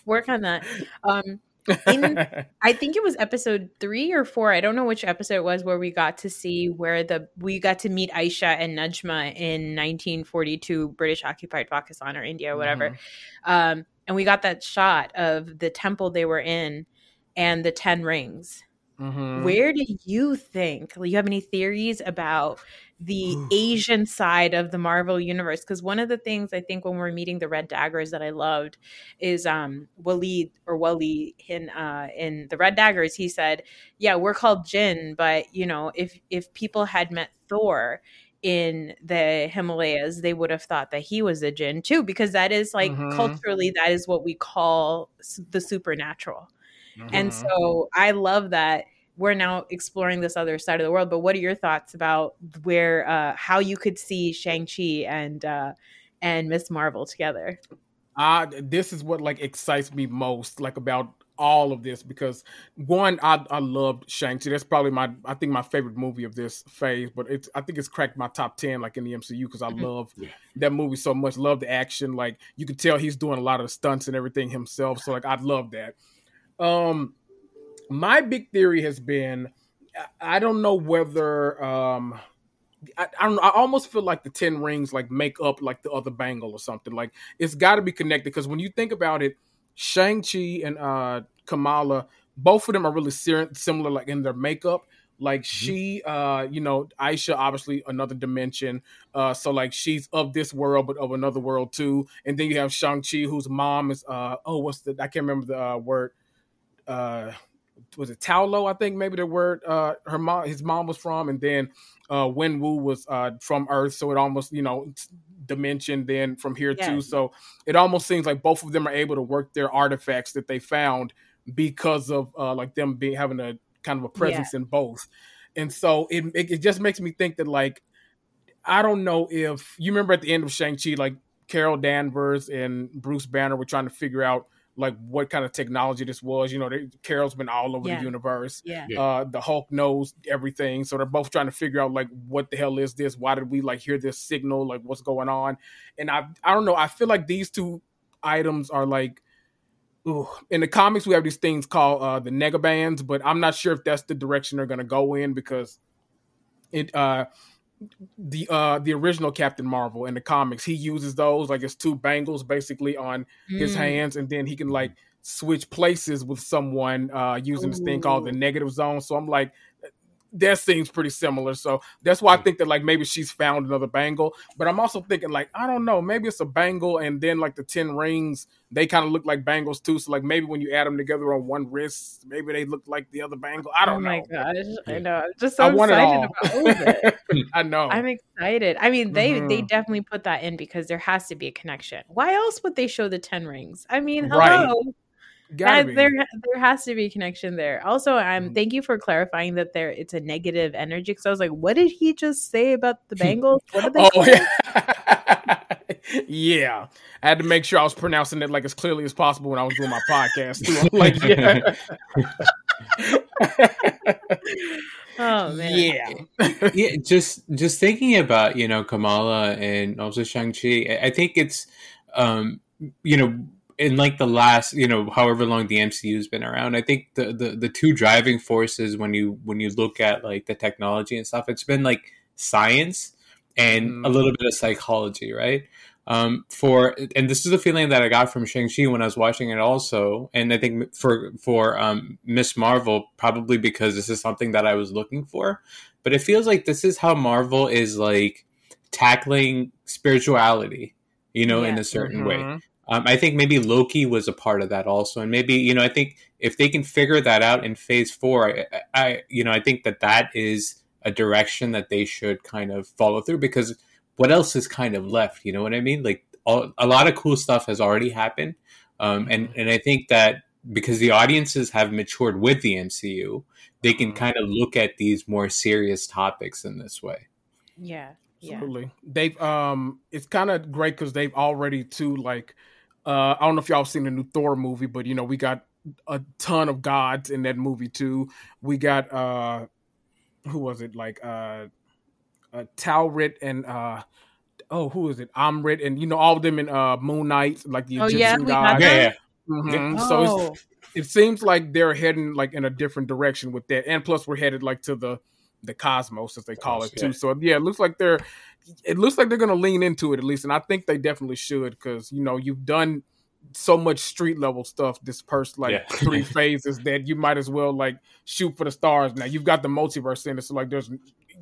work on that. Um, in I think it was episode three or four. I don't know which episode it was where we got to see where the we got to meet Aisha and Najma in 1942 British occupied Pakistan or India or whatever. Um, and we got that shot of the temple they were in and the ten rings. Mhm. Where do you think? Do you have any theories about the Ooh. Asian side of the Marvel universe? Because one of the things I think when we're meeting the Red Daggers that I loved is um Walid or Wali in uh in the Red Daggers. He said, "Yeah, we're called Jinn, but you know, if if people had met Thor." in the Himalayas, they would have thought that he was a jinn too, because that is like Mhm. culturally, that is what we call the supernatural. And Mhm. so I love that we're now exploring this other side of the world. But what are your thoughts about where uh how you could see Shang-Chi and uh and Miss Marvel together? I this is what like excites me most, like about all of this, because one, I I loved Shang-Chi. That's probably my I think my favorite movie of this phase, but it's I think it's cracked my top ten like in the MCU because I Mhm. love Yeah. that movie so much. Love the action. Like you could tell he's doing a lot of stunts and everything himself. So like I love that. Um my big theory has been I- don't know whether um I, I don't. I almost feel like the ten rings like make up like the other bangle or something. Like it's got to be connected because when you think about it, Shang Chi and uh Kamala, both of them are really ser- similar, like in their makeup. Like she, uh, you know, Aisha, obviously another dimension. Uh, so like she's of this world, but of another world too. And then you have Shang Chi, whose mom is, uh, oh, what's the? I can't remember the uh, word. Uh, was it Ta Lo? I think maybe the word uh her mom his mom was from, and then uh Wen Wu was uh from Earth, so it almost you know dimension then from here Yeah. too. So it almost seems like both of them are able to work their artifacts that they found because of uh like them being having a kind of a presence in both. And so it, it it just makes me think that like I don't know if you remember at the end of Shang-Chi, like Carol Danvers and Bruce Banner were trying to figure out like what kind of technology this was. You know, they, Carol's been all over Yeah. the universe. Yeah. Yeah. Uh, the Hulk knows everything, so they're both trying to figure out like what the hell is this? Why did we like hear this signal? Like what's going on? And I I don't know. I feel like these two items are like. Ooh. In the comics, we have these things called uh, the negabands, but I'm not sure if that's the direction they're going to go in because it uh the uh the original Captain Marvel in the comics, he uses those like it's two bangles basically on his Mm. hands, and then he can like switch places with someone uh using this thing called the negative zone. So I'm like, that seems pretty similar. So that's why I think that like maybe she's found another bangle. But I'm also thinking like I don't know, maybe it's a bangle, and then like the ten rings, they kind of look like bangles too. So like maybe when you add them together on one wrist, maybe they look like the other bangle. I Oh don't my know. gosh. I know. I'm just so I excited all. about it. I know. I'm excited. I mean, they they Mhm. definitely put that in because there has to be a connection. Why else would they show the ten rings? I mean, Right. Hello. that, there there has to be a connection there. Also, um, mm-hmm. thank you for clarifying that there it's a negative energy. Because I was like, what did he just say about the Bengals? What did they? oh yeah, yeah. I had to make sure I was pronouncing it like as clearly as possible when I was doing my podcast. Too. I'm like, yeah. oh man, yeah, yeah. Just just thinking about you know Kamala and also Shang Chi. I think it's um you know in like the last you know however long the MCU's been around, I think the, the the two driving forces when you when you look at like the technology and stuff, it's been like science and mm. a little bit of psychology, right? Um, for and this is the feeling that I got from Shang Chi when I was watching it also, and I think for for um, Miss Marvel probably because this is something that I was looking for, but it feels like this is how Marvel is like tackling spirituality, you know, yeah. in a certain mm-hmm. way. Um, I think maybe Loki was a part of that also, and maybe you know I think if they can figure that out in Phase Four, I, I you know I think that that is a direction that they should kind of follow through because what else is kind of left? You know what I mean? Like all, a lot of cool stuff has already happened, um, and mm-hmm. and I think that because the audiences have matured with the MCU, they can mm-hmm. kind of look at these more serious topics in this way. Yeah, absolutely. Yeah. They've um, it's kind of great because they've already too like uh, I don't know if y'all seen the new Thor movie, but you know we got a ton of gods in that movie too. We got uh, who was it like uh, uh Taweret and uh, oh who is it Ammit and you know all of them in uh Moon Knight like the oh, Egyptian yeah, gods. Yeah, yeah. Mm-hmm. Oh. So it seems like they're heading like in a different direction with that, and plus we're headed like to the the cosmos as they call it too. So yeah, it looks like they're it looks like they're going to lean into it at least, and I think they definitely should because you know you've done so much street level stuff this first like yeah. three phases that you might as well like shoot for the stars. Now you've got the multiverse in it, so like there's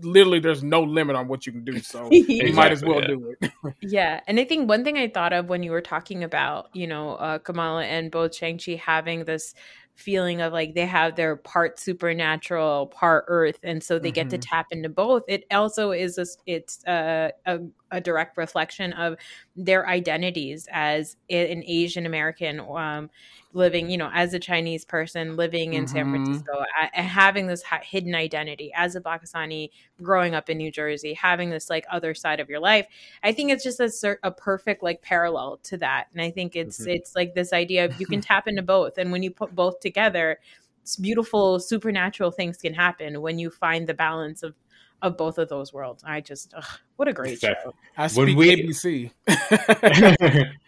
literally there's no limit on what you can do. So exactly, you might as well yeah. do it. yeah, and I think one thing I thought of when you were talking about you know uh, Kamala and both Shang Chi having this feeling of like they have their part supernatural part earth and so they mm-hmm. get to mm-hmm. tap into both it also is a, it's a, a, a, direct reflection of their identities as an asian american um, living, you know, as a Chinese person living in mm-hmm. San Francisco, having this ha- hidden identity as a Pakistani growing up in New Jersey, having this like other side of your life. I think it's just a, a perfect like parallel to that. And I think it's mm-hmm. it's like this idea of you can tap into both, and when you put both together, it's beautiful supernatural things can happen when you find the balance of of both of those worlds. I just, ugh, what a great show! I speak when we, ABC.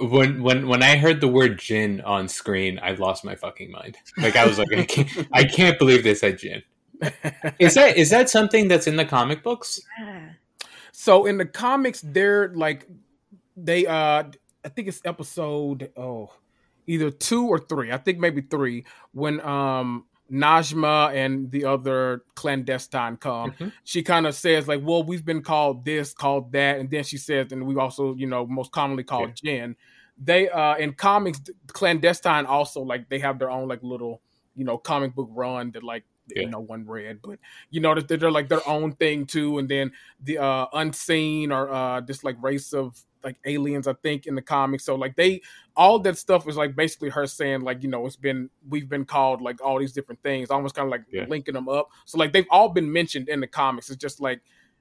when when when I heard the word Jinn on screen, I lost my fucking mind. Like I was like, I can't, I can't believe they said Jinn. Is that is that something that's in the comic books? So in the comics, they're like they uh I think it's episode oh either two or three. I think maybe three when um Najma and the other clandestine come. Mm-hmm. She kind of says like, "Well, we've been called this, called that," and then she says, "And we also, you know, most commonly called yeah. Jinn." They uh in comics, clandestine also like they have their own like little, you know, comic book run that like yeah. you know one read, but you know that they're like their own thing too. And then the uh unseen or uh this like race of like aliens, I think, in the comics. So like they all that stuff is like basically her saying like you know it's been we've been called like all these different things, almost kind of like yeah. linking them up. So like they've all been mentioned in the comics. It's just like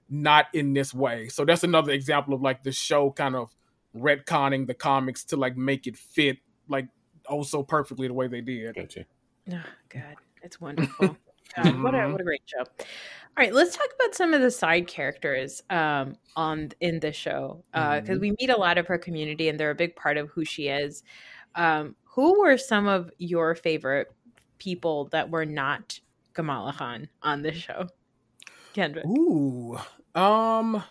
not in this way. So that's another example of like the show kind of retconning the comics to like make it fit like oh so perfectly the way they did. Gotcha. Oh God, it's wonderful. What a what a great show. All right, let's talk about some of the side characters um, on in the show because uh, mm-hmm. we meet a lot of her community and they're a big part of who she is. Um, who were some of your favorite people that were not Kamala Khan on this show? Kendrick. Ooh, um,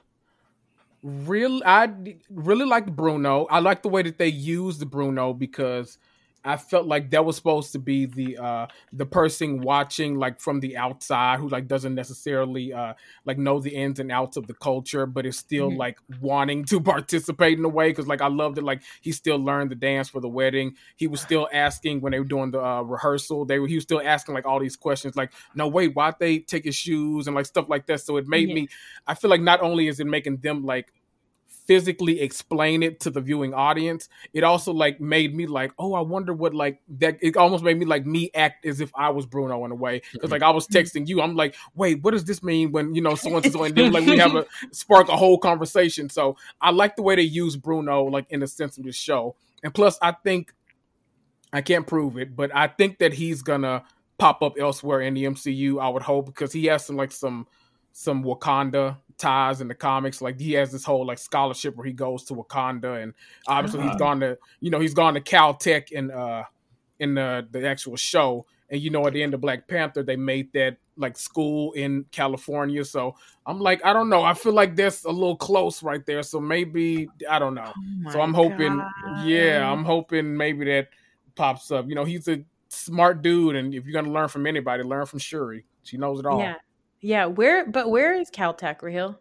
really, I really liked Bruno. I like the way that they used Bruno because I felt like that was supposed to be the uh the person watching like from the outside who like doesn't necessarily uh like know the ins and outs of the culture but is still mm-hmm. like wanting to participate in a way because like I loved it like he still learned the dance for the wedding. He was still asking when they were doing the uh, rehearsal they were he was still asking like all these questions like no wait why'd they take his shoes? and like stuff like that. So it made me I feel like not only is it making them like physically explain it to the viewing audience, it also like made me like, oh, I wonder what like that. It almost made me like me act as if I was Bruno in a way because like I was mm-hmm. texting you, I'm like, wait, what does this mean when you know someone's so and then like we have a spark a whole conversation. So I like the way they use Bruno like in the sense of the show, and plus I think I can't prove it, but I think that he's gonna pop up elsewhere in the MCU. I would hope because he has some like some some Wakanda ties in the comics. Like he has this whole like scholarship where he goes to Wakanda, and obviously uh-huh. he's gone to you know he's gone to Caltech in uh in the the actual show. And you know, at the end of Black Panther, they made that like school in California. So I'm like, I don't know. I feel like that's a little close right there. So maybe I don't know. Oh so I'm hoping, God. yeah, I'm hoping maybe that pops up. You know, he's a smart dude, and if you're gonna learn from anybody, learn from Shuri. She knows it all. Yeah, yeah. Where, but where is Caltech, Raheel?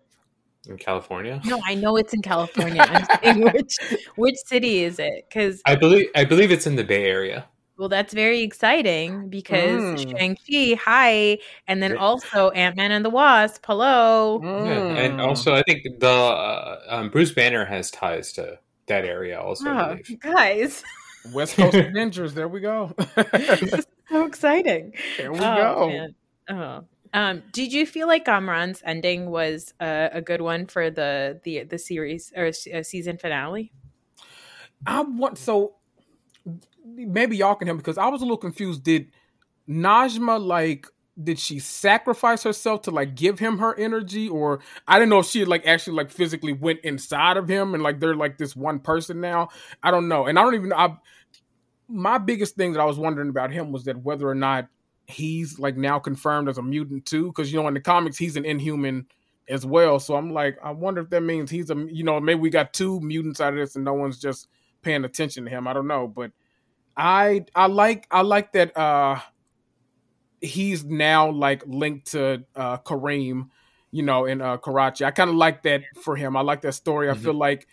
In California? No, I know it's in California. I'm saying which which city is it? Because I believe I believe it's in the Bay Area. Well, that's very exciting because mm. Shang Chi, hi, and then also Ant Man and the Wasp, hello. Mm. Yeah, and also I think the uh, um, Bruce Banner has ties to that area also. Oh, guys. West Coast Avengers. There we go. so exciting. There we oh, go. Man. Oh. Um, did you feel like Kamran's ending was a, a, good one for the the the series or uh, season finale? I want so maybe y'all can help because I was a little confused. Did Najma like did she sacrifice herself to like give him her energy or i didn't know if she like actually like physically went inside of him and like they're like this one person now i don't know and i don't even I, my biggest thing that i was wondering about him was that whether or not he's like now confirmed as a mutant too because you know in the comics he's an inhuman as well so i'm like i wonder if that means he's a you know maybe we got two mutants out of this and no one's just paying attention to him i don't know but i i like i like that uh he's now like linked to uh Kareem, you know, in uh Karachi. I kind of like that for him. I like that story. Mm-hmm. I feel like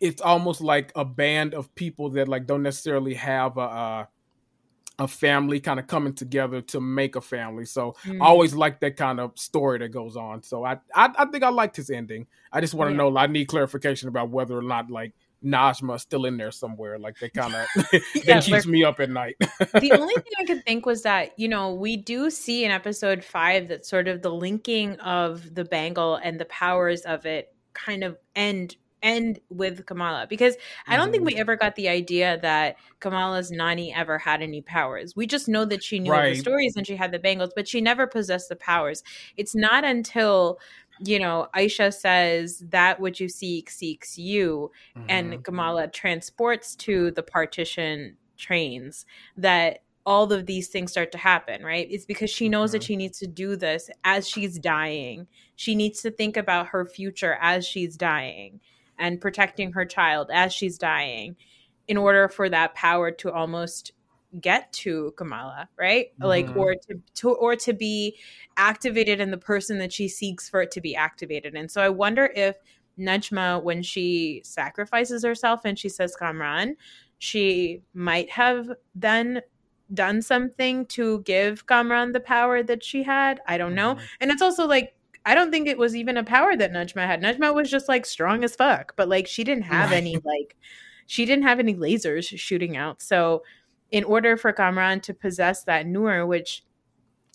it's almost like a band of people that like don't necessarily have a uh, a family kind of coming together to make a family. So mm-hmm. I always like that kind of story that goes on. So I I, I think I liked his ending. I just want to yeah. know. I need clarification about whether or not like Najma is still in there somewhere. Like they kind of yeah, keeps me up at night. the only thing I could think was that you know we do see in episode five that sort of the linking of the bangle and the powers of it kind of end end with Kamala because I don't think we mm-hmm. ever got the idea that Kamala's Nani ever had any powers. We just know that she knew right. the stories and she had the bangles, but she never possessed the powers. It's not until you know, Aisha says that what you seek seeks you, mm-hmm. and Kamala transports to the partition trains that all of these things start to happen, right? It's because she knows mm-hmm. that she needs to do this as she's dying. She needs to think about her future as she's dying and protecting her child as she's dying in order for that power to almost get to Kamala, right? Mm-hmm. Like or to, to or to be activated in the person that she seeks for it to be activated. And so I wonder if Najma, when she sacrifices herself and she says Kamran, she might have then done something to give Kamran the power that she had. I don't know. Mm-hmm. And it's also like I don't think it was even a power that Najma had. Najma was just like strong as fuck, but like she didn't have any like she didn't have any lasers shooting out. So in order for Kamran to possess that Nur, which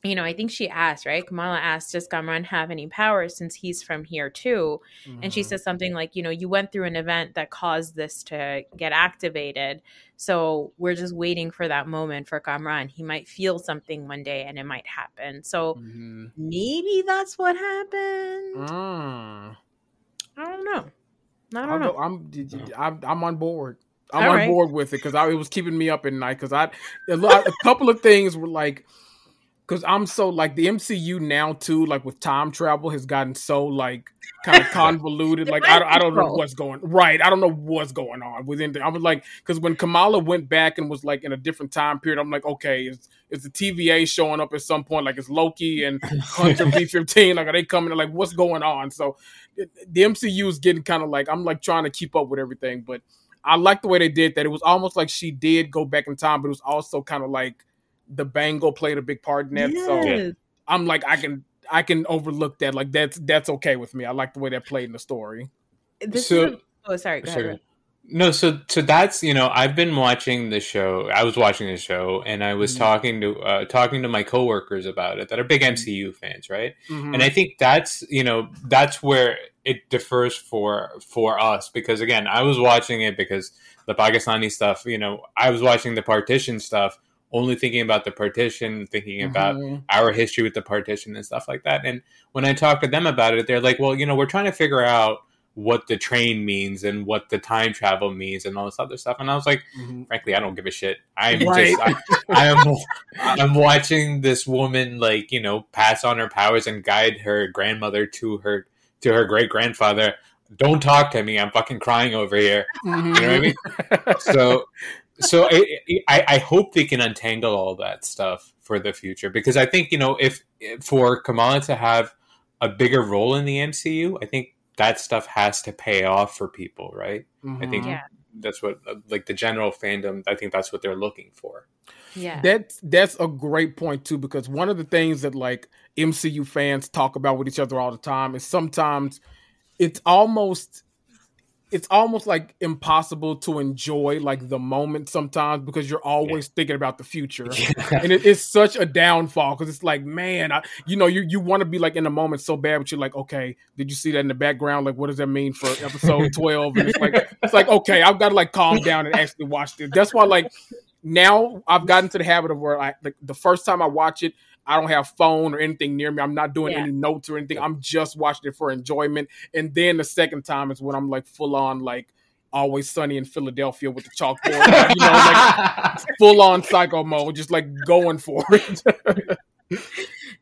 you know, I think she asked, right? Kamala asked, Does Kamran have any power since he's from here too? Mm-hmm. And she mm-hmm. says something like, You know, you went through an event that caused this to get activated. So we're just waiting for that moment for Kamran. He might feel something one day and it might happen. So mm-hmm. maybe that's what happened. Mm. I don't know. I don't know. I'm, I'm, I'm on board. I'm All on right. board with it because it was keeping me up at night. Because I a, lot, a couple of things were like because I'm so like the MCU now too, like with time travel has gotten so like kind of convoluted. like I, I don't know what's going right. I don't know what's going on within. The, I was like, because when Kamala went back and was like in a different time period, I'm like, okay, is is the TVA showing up at some point? Like it's Loki and Hunter B15. Like are they coming? Like what's going on? So the MCU is getting kind of like I'm like trying to keep up with everything, but I like the way they did that. It was almost like she did go back in time, but it was also kind of like the bangle played a big part in that. Yes. So I'm like, I can I can overlook that. Like that's that's okay with me. I like the way that played in the story. this So- is a, oh sorry, go Sure. ahead. No, so so that's you know I've been watching the show. I was watching the show, and I was Mhm. talking to uh, talking to my coworkers about it that are big MCU fans, right? Mhm. And I think that's you know that's where it differs for for us because again I was watching it because the Pakistani stuff. You know I was watching the partition stuff, only thinking about the partition, thinking about Mhm. our history with the partition and stuff like that. And when I talk to them about it, they're like, "Well, you know, we're trying to figure out what the train means and what the time travel means and all this other stuff." And I was like, Mhm. frankly, I don't give a shit. I'm Right. just, I, am, I'm watching this woman like you know pass on her powers and guide her grandmother to her to her great grandfather. Don't talk to me. I'm fucking crying over here. Mhm. You know what I mean? so so I, I I hope they can untangle all that stuff for the future because I think you know if for Kamala to have a bigger role in the MCU, I think that stuff has to pay off for people, right? I think Mhm. Yeah. that's what uh, like the general fandom. I think that's what they're looking for. Yeah. That's that's a great point too, because one of the things that like MCU fans talk about with each other all the time is sometimes it's almost it's almost like impossible to enjoy like the moment sometimes because you're always thinking about the future. And it, it's such a downfall because it's like man I, you know you, you want to be like in the moment so bad but you're like okay did you see that in the background? Like what does that mean for episode 12 and it's like it's like okay i've got to like calm down and actually watch this. That's why like now i've gotten to the habit of where i like the first time i watch it I don't have phone or anything near me. I'm not doing Yeah. any notes or anything. I'm just watching it for enjoyment. And then the second time is when I'm like full on like always sunny in Philadelphia with the chalkboard, like, you know, like full on psycho mode, just like going for it.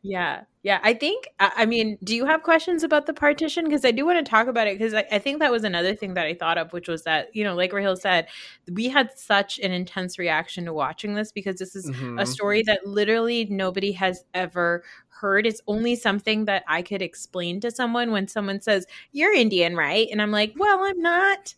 Yeah. Yeah. I think, I mean, do you have questions about the partition? Because I do want to talk about it because I, I think that was another thing that I thought of, which was that, you know, like Rahil said, we had such an intense reaction to watching this because this is a Mhm. story that literally nobody has ever heard. It's only something that I could explain to someone when someone says, You're Indian, right? And I'm like, Well, I'm not.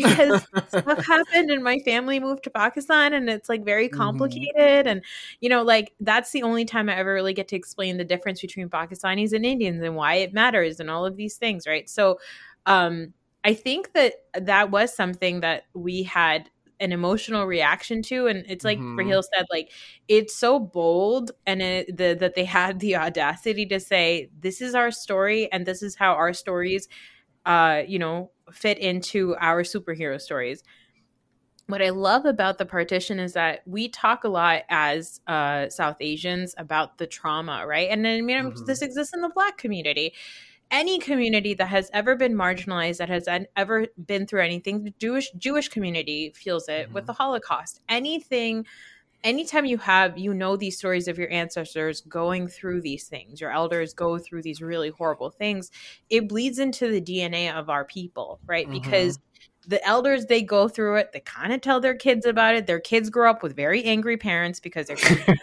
Because stuff happened and my family moved to Pakistan and it's like very Mhm. complicated. And, you know, like that's the only time I ever really get to explain the difference between Pakistanis and Indians and why it matters and all of these things, right? So, um, I think that that was something that we had an emotional reaction to and it's like Mhm. Rahil said like it's so bold and it, the, that they had the audacity to say this is our story and this is how our stories uh you know fit into our superhero stories what I love about the partition is that we talk a lot as uh, South Asians about the trauma, right? And I mean, Mhm. this exists in the Black community. Any community that has ever been marginalized, that has an- ever been through anything, the Jewish Jewish community feels it with Mhm. the Holocaust. Anything, anytime you have, you know, these stories of your ancestors going through these things, your elders go through these really horrible things, it bleeds into the DNA of our people, right? Mhm. Because the elders they go through it. They kind of tell their kids about it. Their kids grow up with very angry parents because they're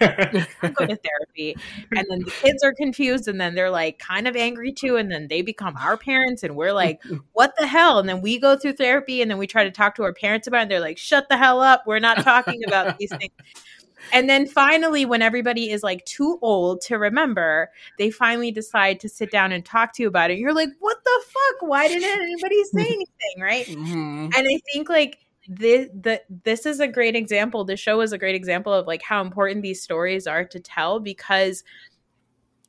go to therapy. And then the kids are confused and then they're like kind of angry too and then they become our parents and we're like what the hell? And then we go through therapy and then we try to talk to our parents about it and they're like shut the hell up. We're not talking about these things and then finally when everybody is like too old to remember they finally decide to sit down and talk to you about it you're like what the fuck why didn't anybody say anything right Mhm. and I think like this the this is a great example. The show is a great example of like how important these stories are to tell because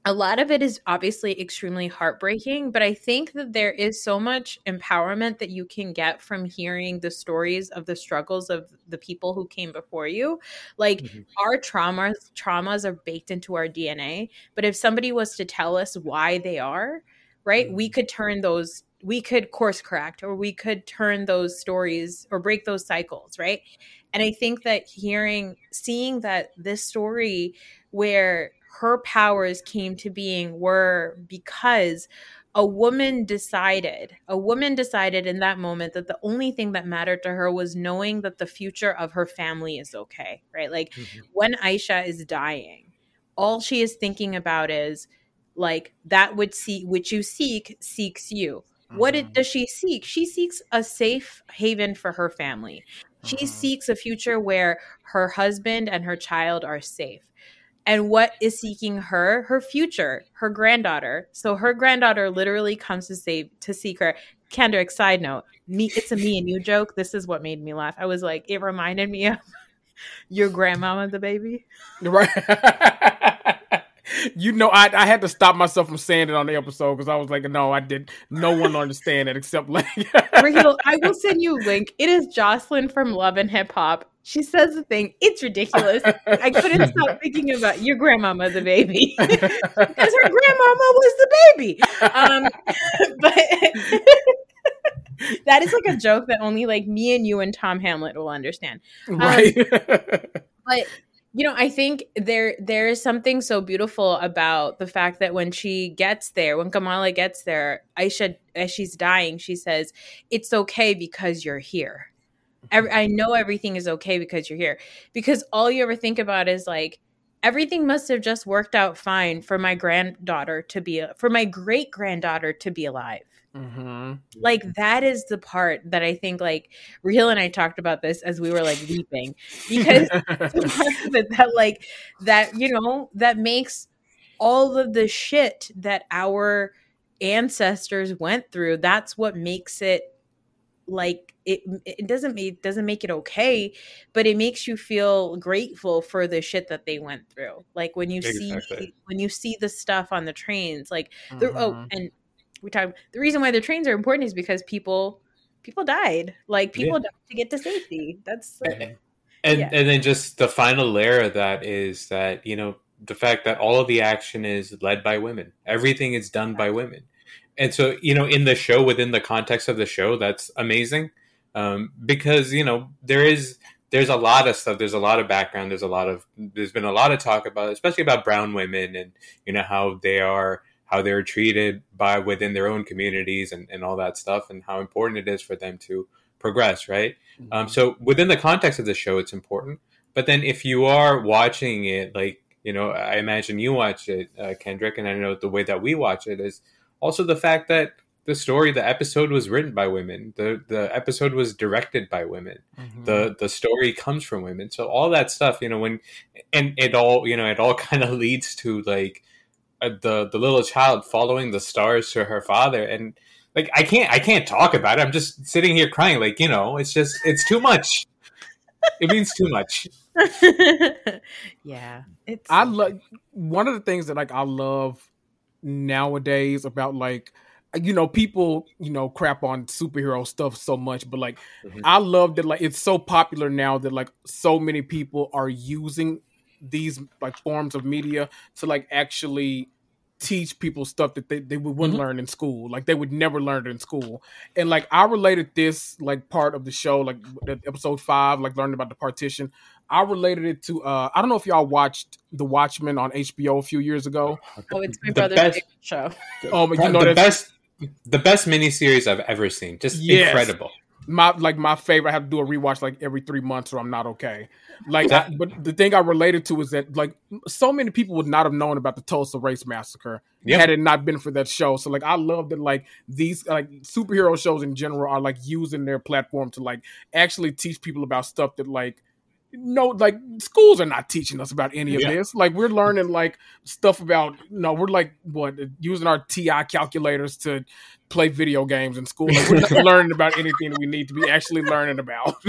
a lot of it is obviously extremely heartbreaking, but I think that there is so much empowerment that you can get from hearing the stories of the struggles of the people who came before you. Like Mhm. our traumas traumas are baked into our DNA, but if somebody was to tell us why they are, right? We could turn those we could course correct or we could turn those stories or break those cycles, right? And I think that hearing seeing that this story where her powers came to being were because a woman decided, a woman decided in that moment that the only thing that mattered to her was knowing that the future of her family is okay, right? Like Mhm. when Aisha is dying, all she is thinking about is like that would see which you seek seeks you. What it, Mhm. does she seek? She seeks a safe haven for her family. She Mhm. seeks a future where her husband and her child are safe. And what is seeking her? Her future, her granddaughter. So her granddaughter literally comes to save to seek her. Kendrick, side note, me it's a me and you joke. This is what made me laugh. I was like, it reminded me of your grandmama the baby. Right. you know, I, I had to stop myself from saying it on the episode because I was like, no, I did. No one understand it except like. I will send you a link. It is Jocelyn from Love and Hip Hop. She says the thing. It's ridiculous. I couldn't stop thinking about your grandmama the baby because her grandmama was the baby. Um, but that is like a joke that only like me and you and Tom Hamlet will understand. Um, right. but you know, I think there there is something so beautiful about the fact that when she gets there, when Kamala gets there, Aisha, as she's dying, she says, "It's okay because you're here." Every, I know everything is okay because you're here. Because all you ever think about is like everything must have just worked out fine for my granddaughter to be for my great granddaughter to be alive Mm-hmm. Like that is the part that I think like Real and I talked about this as we were like weeping because that like that you know that makes all of the shit that our ancestors went through. That's what makes it like it it doesn't make doesn't make it okay but it makes you feel grateful for the shit that they went through like when you exactly. see when you see the stuff on the trains like oh, mm-hmm. oh and we talk the reason why the trains are important is because people people died. Like people yeah. died to get to safety. That's and and, yeah. and then just the final layer of that is that you know the fact that all of the action is led by women. Everything is done by women. And so you know in the show within the context of the show that's amazing. Um, because you know there is there's a lot of stuff. There's a lot of background. There's a lot of there's been a lot of talk about especially about brown women and you know how they are how they're treated by within their own communities and, and all that stuff and how important it is for them to progress right? Mm-hmm. um, so within the context of the show it's important. But then if you are watching it like you know i imagine you watch it uh, kendrick and i know the way that we watch it is also the fact that the story the episode was written by women. The the episode was directed by women. Mm-hmm. the the story comes from women. So all that stuff you know when and it all you know it all kind of leads to like the the little child following the stars to her father. And like i can't i can't talk about it. I'm just sitting here crying. Like you know it's just it's too much. It means too much. Yeah it's i love one of the things that like i love nowadays about like you know people you know crap on superhero stuff so much but like mm-hmm. i love that like it's so popular now that like so many people are using these like forms of media to like actually teach people stuff that they, they wouldn't mm-hmm. learn in school. Like they would never learn it in school. And like i related this like part of the show like episode five like learning about the partition. I related it to uh i don't know if y'all watched the watchmen on hbo a few years ago. Oh it's my brother's best, show. Oh but you know the best the best miniseries i've ever seen. Just yes. incredible my like my favorite. I have to do a rewatch like every three months, or I'm not okay. Like, I, but the thing I related to is that like so many people would not have known about the Tulsa Race Massacre yep. had it not been for that show. So like, I love that like these like superhero shows in general are like using their platform to like actually teach people about stuff that like no like schools are not teaching us about any of yeah. this like we're learning like stuff about you no know, we're like what using our ti calculators to play video games in school like, we're not learning about anything we need to be actually learning about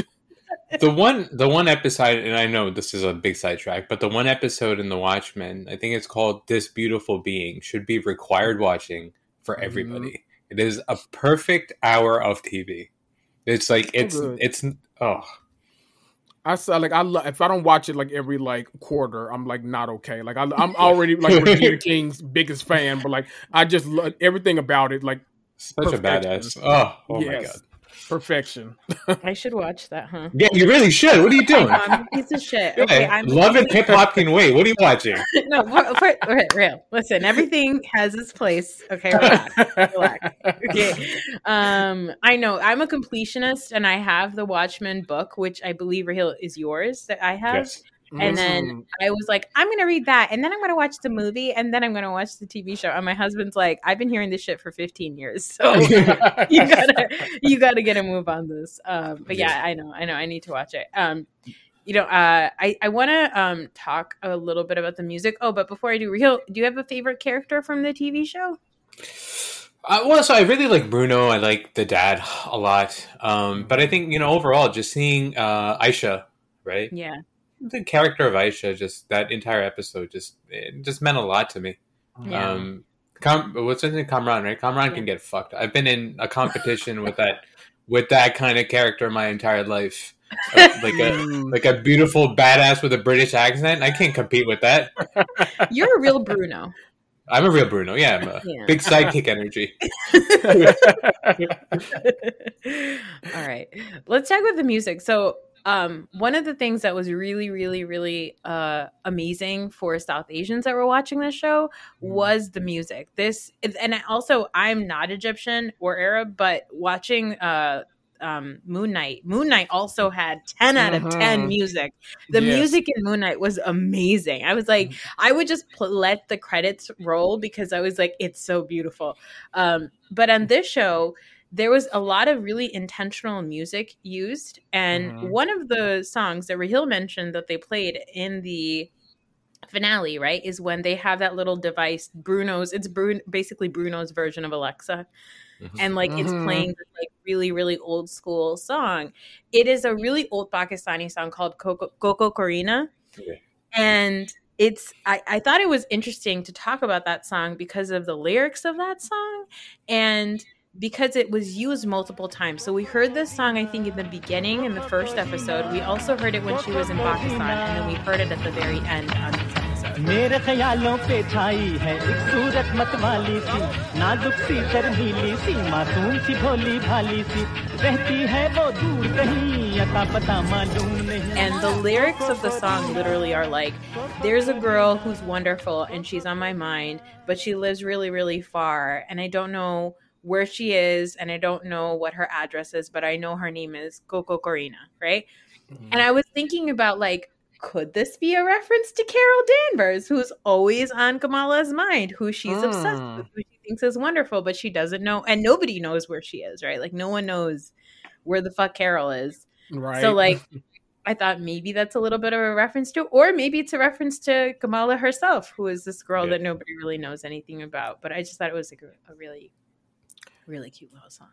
the one the one episode and i know this is a big sidetrack but the one episode in the watchmen i think it's called this beautiful being should be required watching for mm-hmm. everybody mm-hmm. it is a perfect hour of tv it's like it's it's oh I saw like I lo- if I don't watch it like every like quarter, I'm like not okay. Like I, am already like Regina King's biggest fan, but like I just love everything about it. Like such a badass. Oh, oh yes. my god perfection. I should watch that, huh? Yeah, you really should. What are you doing? I'm a piece of shit. Okay, I'm love it. Hip hop can wait. What are you watching? no, for, for, real. Listen, everything has its place. Okay, relax, relax. Okay, um, I know I'm a completionist, and I have the Watchmen book, which I believe Raheel is yours that I have. Yes. And then mm-hmm. I was like, I'm gonna read that, and then I'm gonna watch the movie, and then I'm gonna watch the TV show. And my husband's like, I've been hearing this shit for 15 years, so you gotta you gotta get a move on this. Um, but yeah, I know, I know, I need to watch it. Um, you know, uh, I I want to um talk a little bit about the music. Oh, but before I do, real, do you have a favorite character from the TV show? Uh, well, so I really like Bruno. I like the dad a lot. Um, but I think you know overall, just seeing uh, Aisha, right? Yeah, the character of Aisha, just that entire episode, just it just meant a lot to me. Yeah. Um, Com- what's his name? Kamran, right? Kamran Yeah. can get fucked. I've been in a competition with that with that kind of character my entire life. Uh, like a like a beautiful badass with a British accent. I can't compete with that. you're a real Bruno. I'm a real Bruno. Yeah, I'm a Yeah. big sidekick energy. All right. Let's talk about the music. So, um, one of the things that was really, really, really uh, amazing for South Asians that were watching this show was the music. This, and I also, I'm not Egyptian or Arab, but watching uh, um, Moon Knight, Moon Knight also had 10 out of 10 Mhm. music. The Yes. music in Moon Knight was amazing. I was like, I would just pl- let the credits roll because I was like, it's so beautiful. Um, but on this show, there was a lot of really intentional music used. And Mhm. one of the songs that Rahil mentioned that they played in the finale, right, is when they have that little device, Bruno's, it's Bruno, basically Bruno's version of Alexa. Mhm. And like it's Mhm. playing this like really, really old school song. It is a really old Pakistani song called Koko, Koko Korina Okay. and it's I, I thought it was interesting to talk about that song because of the lyrics of that song and because it was used multiple times so we heard this song i think in the beginning in the first episode we also heard it when she was in pakistan and then we heard it at the very end on this episode मेरे ख्यालों पे छाई है एक सूरत मतवाली सी नाजुक सी शर्मीली सी मासूम सी भोली भाली सी रहती है वो दूर कहीं अता पता मालूम नहीं and the lyrics of the song literally are like there's a girl who's wonderful and she's on my mind but she lives really really far and i don't know where she is and i don't know what her address is but i know her name is Koko Korina right and i was thinking about like could this be a reference to carol danvers who's always on kamala's mind who she's obsessed Mm. with who she thinks is wonderful but she doesn't know and nobody knows where she is right like no one knows where the fuck carol is right. so like I thought maybe that's a little bit of a reference to, or maybe it's a reference to Kamala herself, who is this girl Yeah. that nobody really knows anything about. But I just thought it was like a, a really, really cute little song.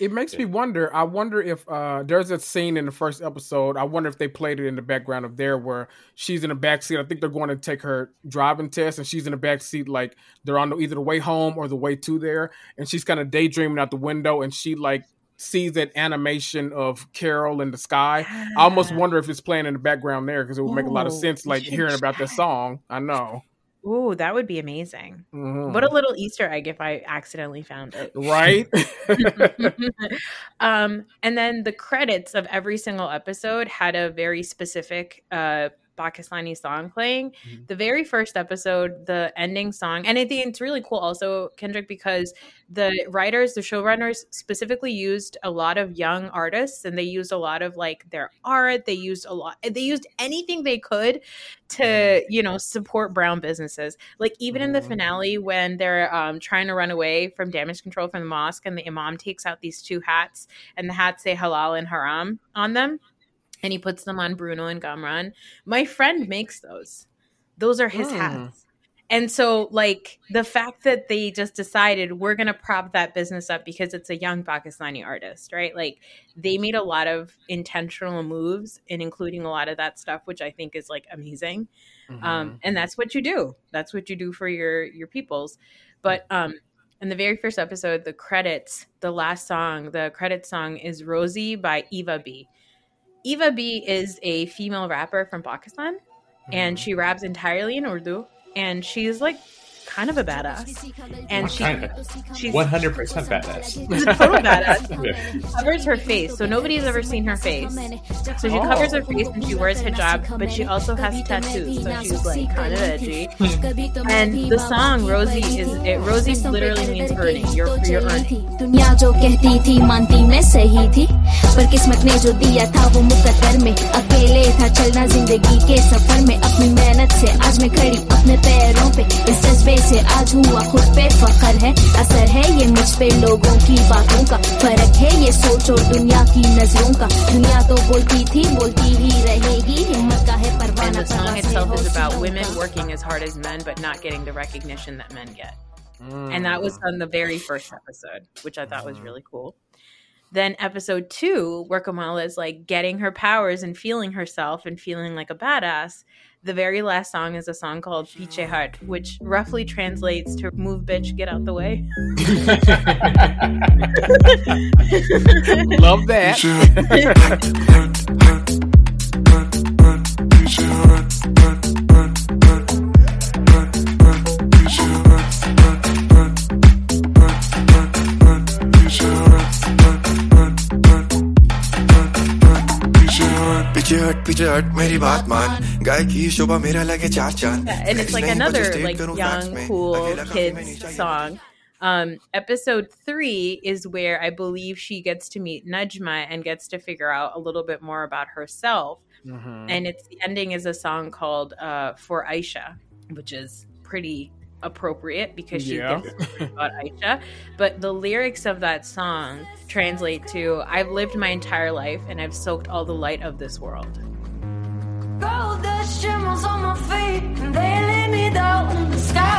It makes me wonder. I wonder if uh, there's a scene in the first episode. I wonder if they played it in the background of there where she's in the back seat. I think they're going to take her driving test, and she's in the back seat, like they're on the, either the way home or the way to there, and she's kind of daydreaming out the window, and she like sees that animation of Carol in the sky. I almost wonder if it's playing in the background there because it would make a lot of sense, like hearing about check. this song. I know, Ooh, that would be amazing. Mhm. What a little Easter egg if I accidentally found it. right? um, and then the credits of every single episode had a very specific uh, Pakistani song playing. Mhm. The very first episode, the ending song, and I think it's really cool also, Kendrick, because the writers, the showrunners specifically used a lot of young artists and they used a lot of like their art. They used a lot, they used anything they could to, you know, support brown businesses. Like even in the Mhm. finale, when they're um, trying to run away from damage control from the mosque and the imam takes out these two hats and the hats say halal and haram on them and he puts them on Bruno and Kamran. My friend makes those. Those are his Mm. hats. And so, like, the fact that they just decided we're going to prop that business up because it's a young Pakistani artist, right? Like, they made a lot of intentional moves in including a lot of that stuff, which I think is like amazing. Mm-hmm. Um, and that's what you do. That's what you do for your your peoples. But um, in the very first episode, the credits, the last song, the credit song is Rozi by Eva B. Eva B is a female rapper from Pakistan, and mm. she raps entirely in Urdu, and she's like kind of a badass. And she Kinda. she's One hundred percent badass. she's a total badass. Yeah. Covers her face, so nobody's ever seen her face. So she Oh. covers her face and she wears hijab, but she also has tattoos, so she's like kind of edgy. And the song Rozi is it, Rozi literally means earning. You're you're earning. पर किस्मत ने जो दिया था वो मुकद्दर में। अकेले था चलना ज़िंदगी के सफ़र में। अपनी मेहनत से आज मैं खड़ी अपने पैरों पे। इस जज्बे से आज हुआ खुद पे फखर है। असर है ये मुझ पे लोगों की बातों का। फ़र्क है ये सोच और दुनिया की नज़रों का। दुनिया तो बोलती थी बोलती ही रहेगी। हिम्मत का है परवाना the song itself is about women working as hard as men, but not getting the recognition that men get. And that was on the very first episode, which I thought was really cool. Then episode two, where Kamala is like getting her powers and feeling herself and feeling like a badass. The very last song is a song called Peechay Hutt, which roughly translates to "Move, bitch, get out the way." Love that. पीछे हट पीछे हट मेरी बात मान गाय की शोभा मेरा लगे चार चांद Yeah, and it's like नहीं, another बस state like करूं facts young, में, cool अकेला काफी मैं नहीं kids चाहिए। song. Um, episode three is where I believe she gets to meet Najma and gets to figure out a little bit more about herself. Mhm. And it's the ending is a song called uh, "For Aisha," which is pretty appropriate because she Yeah. gets to learn about Aisha. But the lyrics of that song translate to "I've lived my entire life and I've soaked all the light of this world." Gold dust shimmers on my feet, and they me down. The sky's.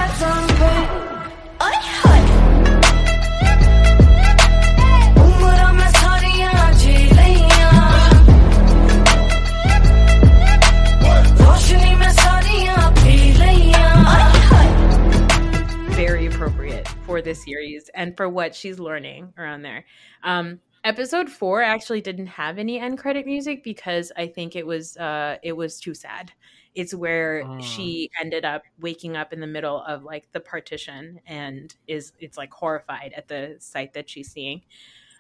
Very appropriate for this series and for what she's learning around there. Um, episode four actually didn't have any end credit music because I think it was uh, it was too sad. It's where she ended up waking up in the middle of like the partition and is it's like horrified at the sight that she's seeing.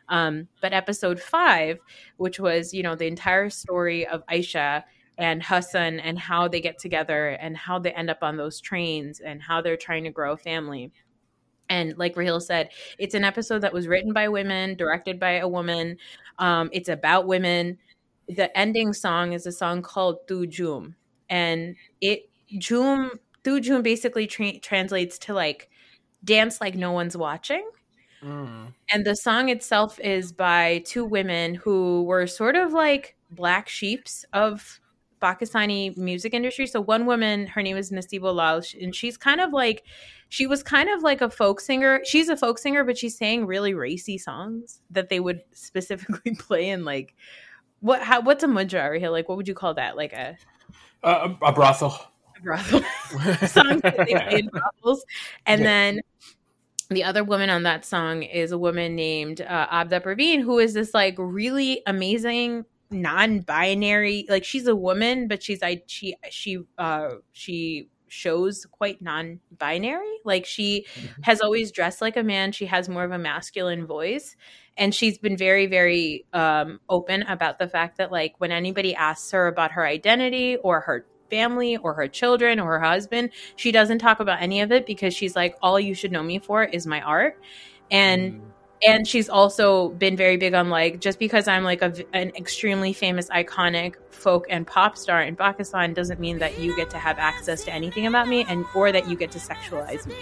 Um, but episode five, which was you know the entire story of Aisha and Hassan and how they get together and how they end up on those trains and how they're trying to grow a family. And like Raheel said, it's an episode that was written by women, directed by a woman. Um, it's about women. The ending song is a song called Tu Jhoom. And it, Jhoom, Tu Jhoom basically tra- translates to like dance like no one's watching. Mm. And the song itself is by two women who were sort of like black sheeps of Pakistani music industry. So one woman, her name is Naseebo Lal, and she's kind of like she was kind of like a folk singer. She's a folk singer, but she sang really racy songs that they would specifically play in like what how what's a mudra here? Like what would you call that? Like a Uh, a brothel. A brothel songs that they play in brothels. And Yeah. then the other woman on that song is a woman named uh, Abida Parveen, who is this like really amazing non-binary. Like she's a woman, but she's I she she uh she shows quite non-binary. Like she has always dressed like a man. She has more of a masculine voice. And she's been very, very um, open about the fact that, like, when anybody asks her about her identity or her family or her children or her husband, she doesn't talk about any of it because she's like, all you should know me for is my art. And and she's also been very big on like just because I'm like a, an extremely famous, iconic folk and pop star in Pakistan doesn't mean that you get to have access to anything about me and or that you get to sexualize me.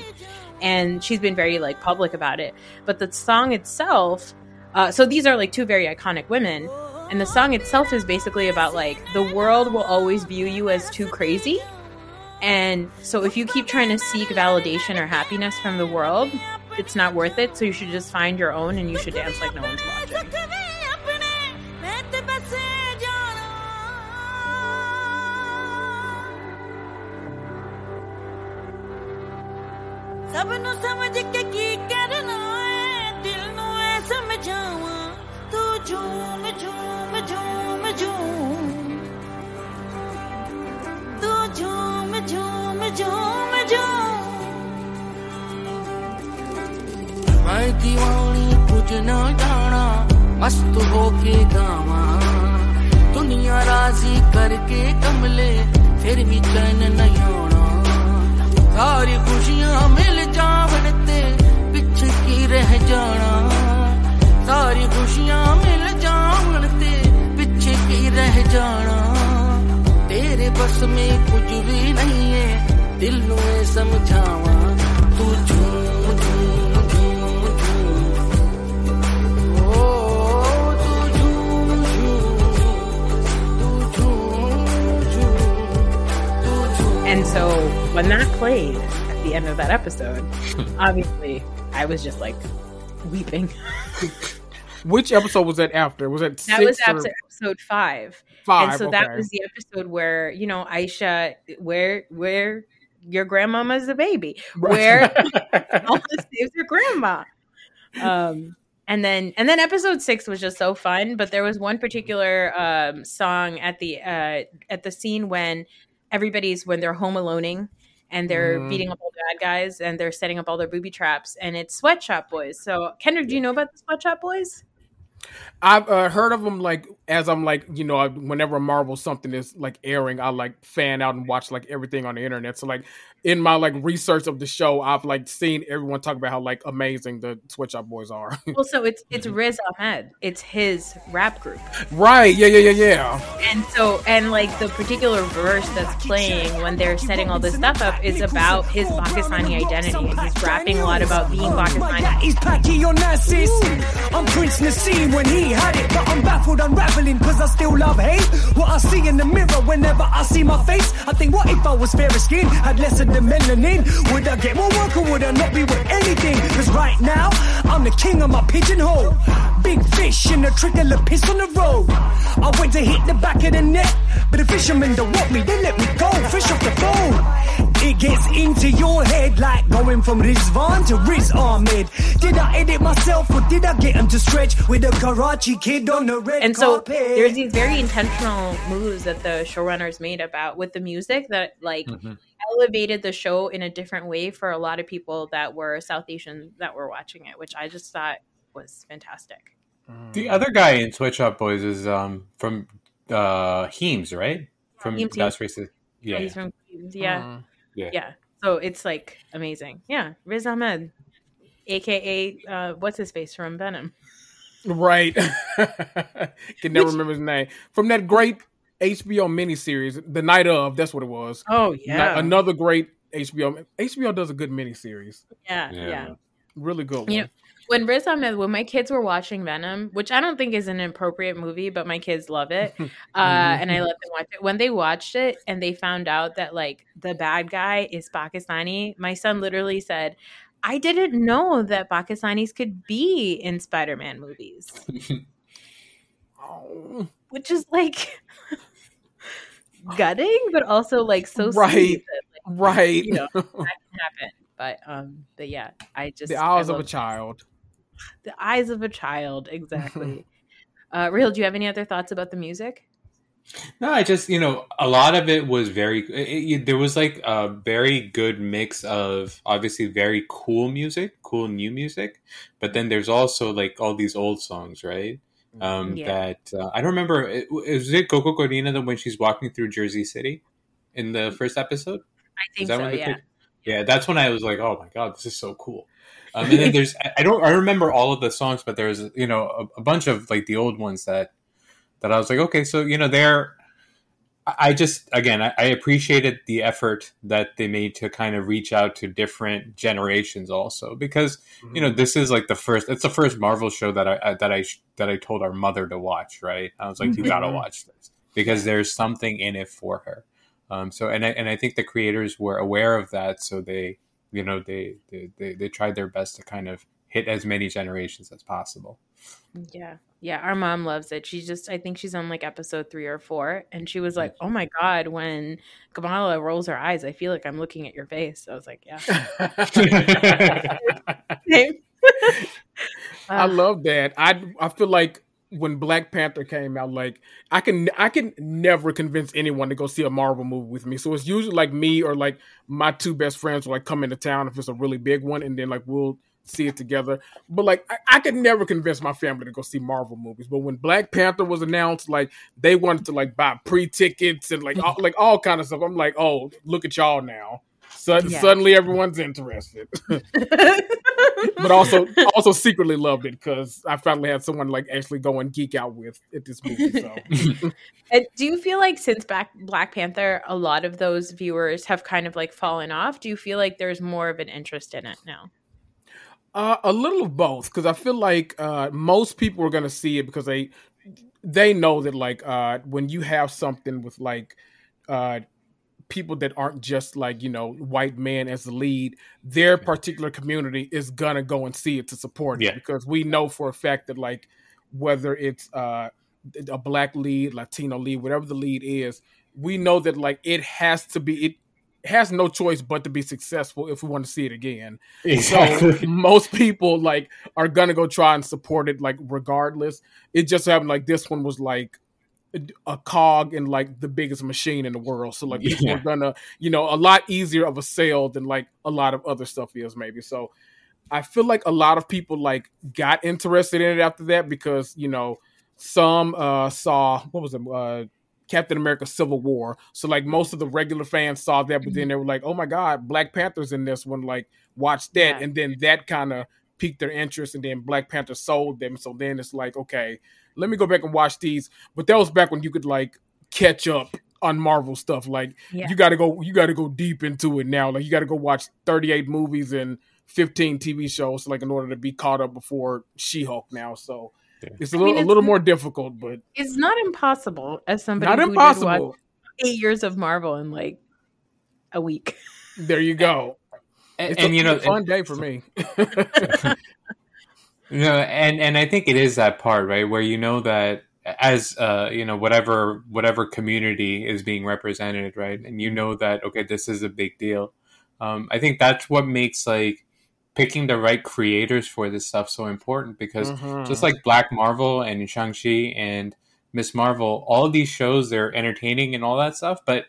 And she's been very like public about it. But the song itself, uh, so these are like two very iconic women, and the song itself is basically about like the world will always view you as too crazy. And so if you keep trying to seek validation or happiness from the world, it's not worth it. So you should just find your own and you should dance like no one's watching. ਸਭ ਨੂੰ ਸਮਝ ਕੇ ਕੀ ਕਰਨਾ ਏ ਦਿਲ ਨੂੰ ਐ ਸਮਝਾਵਾਂ ਤੂੰ ਝੂਮ ਝੂਮ ਝੂਮ ਝੂਮ ਤੂੰ ਝੂਮ ਝੂਮ ਝੂਮ ਝੂਮ मैं दीवानी कुछ जाना, मस्त होके गावा। दुनिया राज़ी करके कमले, फिर भी चैन नहीं आना। सारी खुशियाँ मिल जावन ते, पिछे की रह जाना। सारी खुशियाँ मिल जावन ते, पिछे की रह जाना। तेरे बस में कुछ भी नहीं है, दिल ਨੂੰ And so when that played at the end of that episode, obviously I was just like weeping. Which episode was that after? Was that that was after or... episode five? Five. And so okay. that was the episode where you know Aisha, where where your grandmama's a baby, where Alma saves your grandma. Um, and then and then episode six was just so fun. But there was one particular um, song at the uh, at the scene when everybody's when they're home aloning and they're Mhm. beating up all the bad guys and they're setting up all their booby traps and it's Swet Shop Boys. So Kendra, do you know about the Swet Shop Boys? I've uh, heard of them like as I'm like you know whenever Marvel something is like airing, I like fan out and watch like everything on the internet. So like in my like research of the show, I've like seen everyone talk about how like amazing the Swet Shop Boys are. Well, so it's it's mm-hmm. Riz Ahmed. It's his rap group. right? Yeah, yeah, yeah, yeah. And so, and like the particular verse that's playing when they're setting all this stuff up is about his Pakistani identity. And he's rapping a lot about being Pakistani. Oh he's packy on Nazis. I'm Prince Naseem when he had it, but I'm baffled, unraveling, cause I still love hate. What I see in the mirror whenever I see my face, I think, what if I was fairer skinned, had less of the melanin? Would I get more work or would I not be with anything? Cause right now, I'm the king of my pigeonhole. Big fish in a trickle of piss on the road. I went to hit the back of the net, but the fishermen don't want me, they let me go, fish off the phone. It gets into your head like going from Rizwan to Riz Ahmed. Did I edit myself or did I get him to stretch with a Karachi kid on the red And so carpet? there's these very intentional moves that the showrunners made about with the music that like mm-hmm. Elevated the show in a different way for a lot of people that were South Asian that were watching it, which I just thought was fantastic. The other guy in Swet Shop Boys is um from uh Heems, right? From Heems, That's Heems. Racist. Yeah. He's from yeah. Mm. Yeah. yeah. So it's like amazing. Yeah. Riz Ahmed, aka uh, what's his face from Venom. Right. Can never remember his name from that great HBO miniseries, The Night of. That's what it was. Oh Ni- yeah. another great HBO. HBO does a good miniseries. yeah, yeah. Really good one. You know, when Riz Ahmed, when my kids were watching Venom, which I don't think is an appropriate movie, but my kids love it, uh, and I let them watch it. When they watched it and they found out that like the bad guy is Pakistani, my son literally said, "I didn't know that Pakistanis could be in Spider-Man movies," Oh, which is like gutting, but also like so Right. sweet that, like, right. you know that can happen. But um, but yeah, I just the eyes of a love- child. the eyes of a child exactly uh real do you have any other thoughts about the music No, I just you know a lot of it was very. It, it- there was like a very good mix of obviously very cool music, cool new music, but then there's also like all these old songs, right? Um, Yeah. That uh, I don't remember. It, is it Koko Korina that when she's walking through Jersey City in the first episode? i think so yeah kid- Yeah, that's when I was like, oh my god, this is so cool. Um, and then there's I- I don't I remember all of the songs, but there's you know a, a bunch of like the old ones that that I was like, okay, so you know they're. I I just again I, I appreciated the effort that they made to kind of reach out to different generations also because you know this is like the first it's the first Marvel show that I, I that I that I told our mother to watch right? I was like you gotta watch this because there's something in it for her. Um, so and I, and I think the creators were aware of that so they you know they, they they they tried their best to kind of hit as many generations as possible. Yeah. Yeah our mom loves it. She just i think she's on like episode three or four and she was like oh my god when kamala rolls her eyes i feel like i'm looking at your face. I was like yeah. I Uh, love that. I I feel like when Black Panther came out, like I can I can never convince anyone to go see a Marvel movie with me. So it's usually like me or like my two best friends will like come into town if it's a really big one, and then like we'll see it together. But like I, I could never convince my family to go see Marvel movies. But when Black Panther was announced, like they wanted to like buy pre tickets and like all, mm-hmm. like all kind of stuff. I'm like, oh, look at y'all now. Sud- Yeah. Suddenly everyone's interested. but also also secretly loved it because I finally had someone like actually go and geek out with at this movie. So And do you feel like since back Black Panther, a lot of those viewers have kind of like fallen off? Do you feel like there's more of an interest in it now? Uh, a little of both because I feel like uh, most people are gonna see it because they they know that like uh, when you have something with like uh, people that aren't just like you know white men as the lead their particular community is gonna go and see it to support it because we know for a fact that like whether it's uh a black lead latino lead whatever the lead is we know that like it has to be it has no choice but to be successful if we want to see it again so most people like are gonna go try and support it like regardless it just happened like this one was like a cog in like the biggest machine in the world. So like people Yeah. are gonna, you know, a lot easier of a sale than like a lot of other stuff is maybe. So I feel like a lot of people like got interested in it after that because, you know, some uh saw what was it, uh Captain America Civil War. So like most of the regular fans saw that, but then mm-hmm. they were like, Oh my god, Black Panther's in this one, like watch that. Yeah. And then that kind of piqued their interest and then Black Panther sold them. So then it's like, okay, let me go back and watch these. But that was back when you could like catch up on Marvel stuff. Like Yeah. you got to go, you got to go deep into it now. Like you got to go watch 38 movies and 15 TV shows, like in order to be caught up before She-Hulk now. So it's a I little, mean, a little more difficult, but It's not impossible as somebody not who did impossible. watch eight years of Marvel in like a week. There you go. And, It's and, a, you know, a fun day for me. No, and and I think it is that part, right, where you know that as uh, you know whatever whatever community is being represented, right, and you know that okay, this is a big deal. Um, I think that's what makes like picking the right creators for this stuff so important because Mhm. just like Black Marvel and Shang Chi and Miss Marvel, all of these shows they're entertaining and all that stuff, but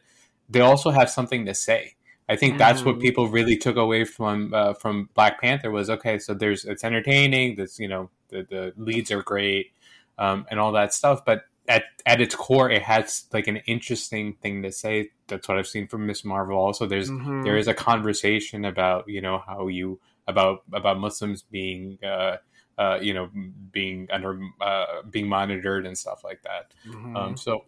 they also have something to say. I think that's what Mhm. people really took away from uh, from Black Panther was okay. So there's it's entertaining. This you know the the leads are great um, and all that stuff, but at at its core, it has like an interesting thing to say. That's what I've seen from Miss Marvel. Also, there's Mhm. there is a conversation about you know how you about about Muslims being uh, uh, you know being under uh, being monitored and stuff like that. Mhm. Um, so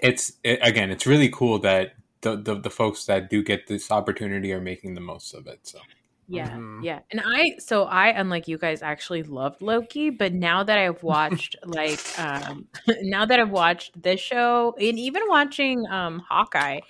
it's it, again, it's really cool that the, the the folks that do get this opportunity are making the most of it. So Yeah, Mhm. yeah. And I, so I, unlike you guys, actually loved Loki, but now that I've watched, like, um, now that I've watched this show and even watching um Hawkeye,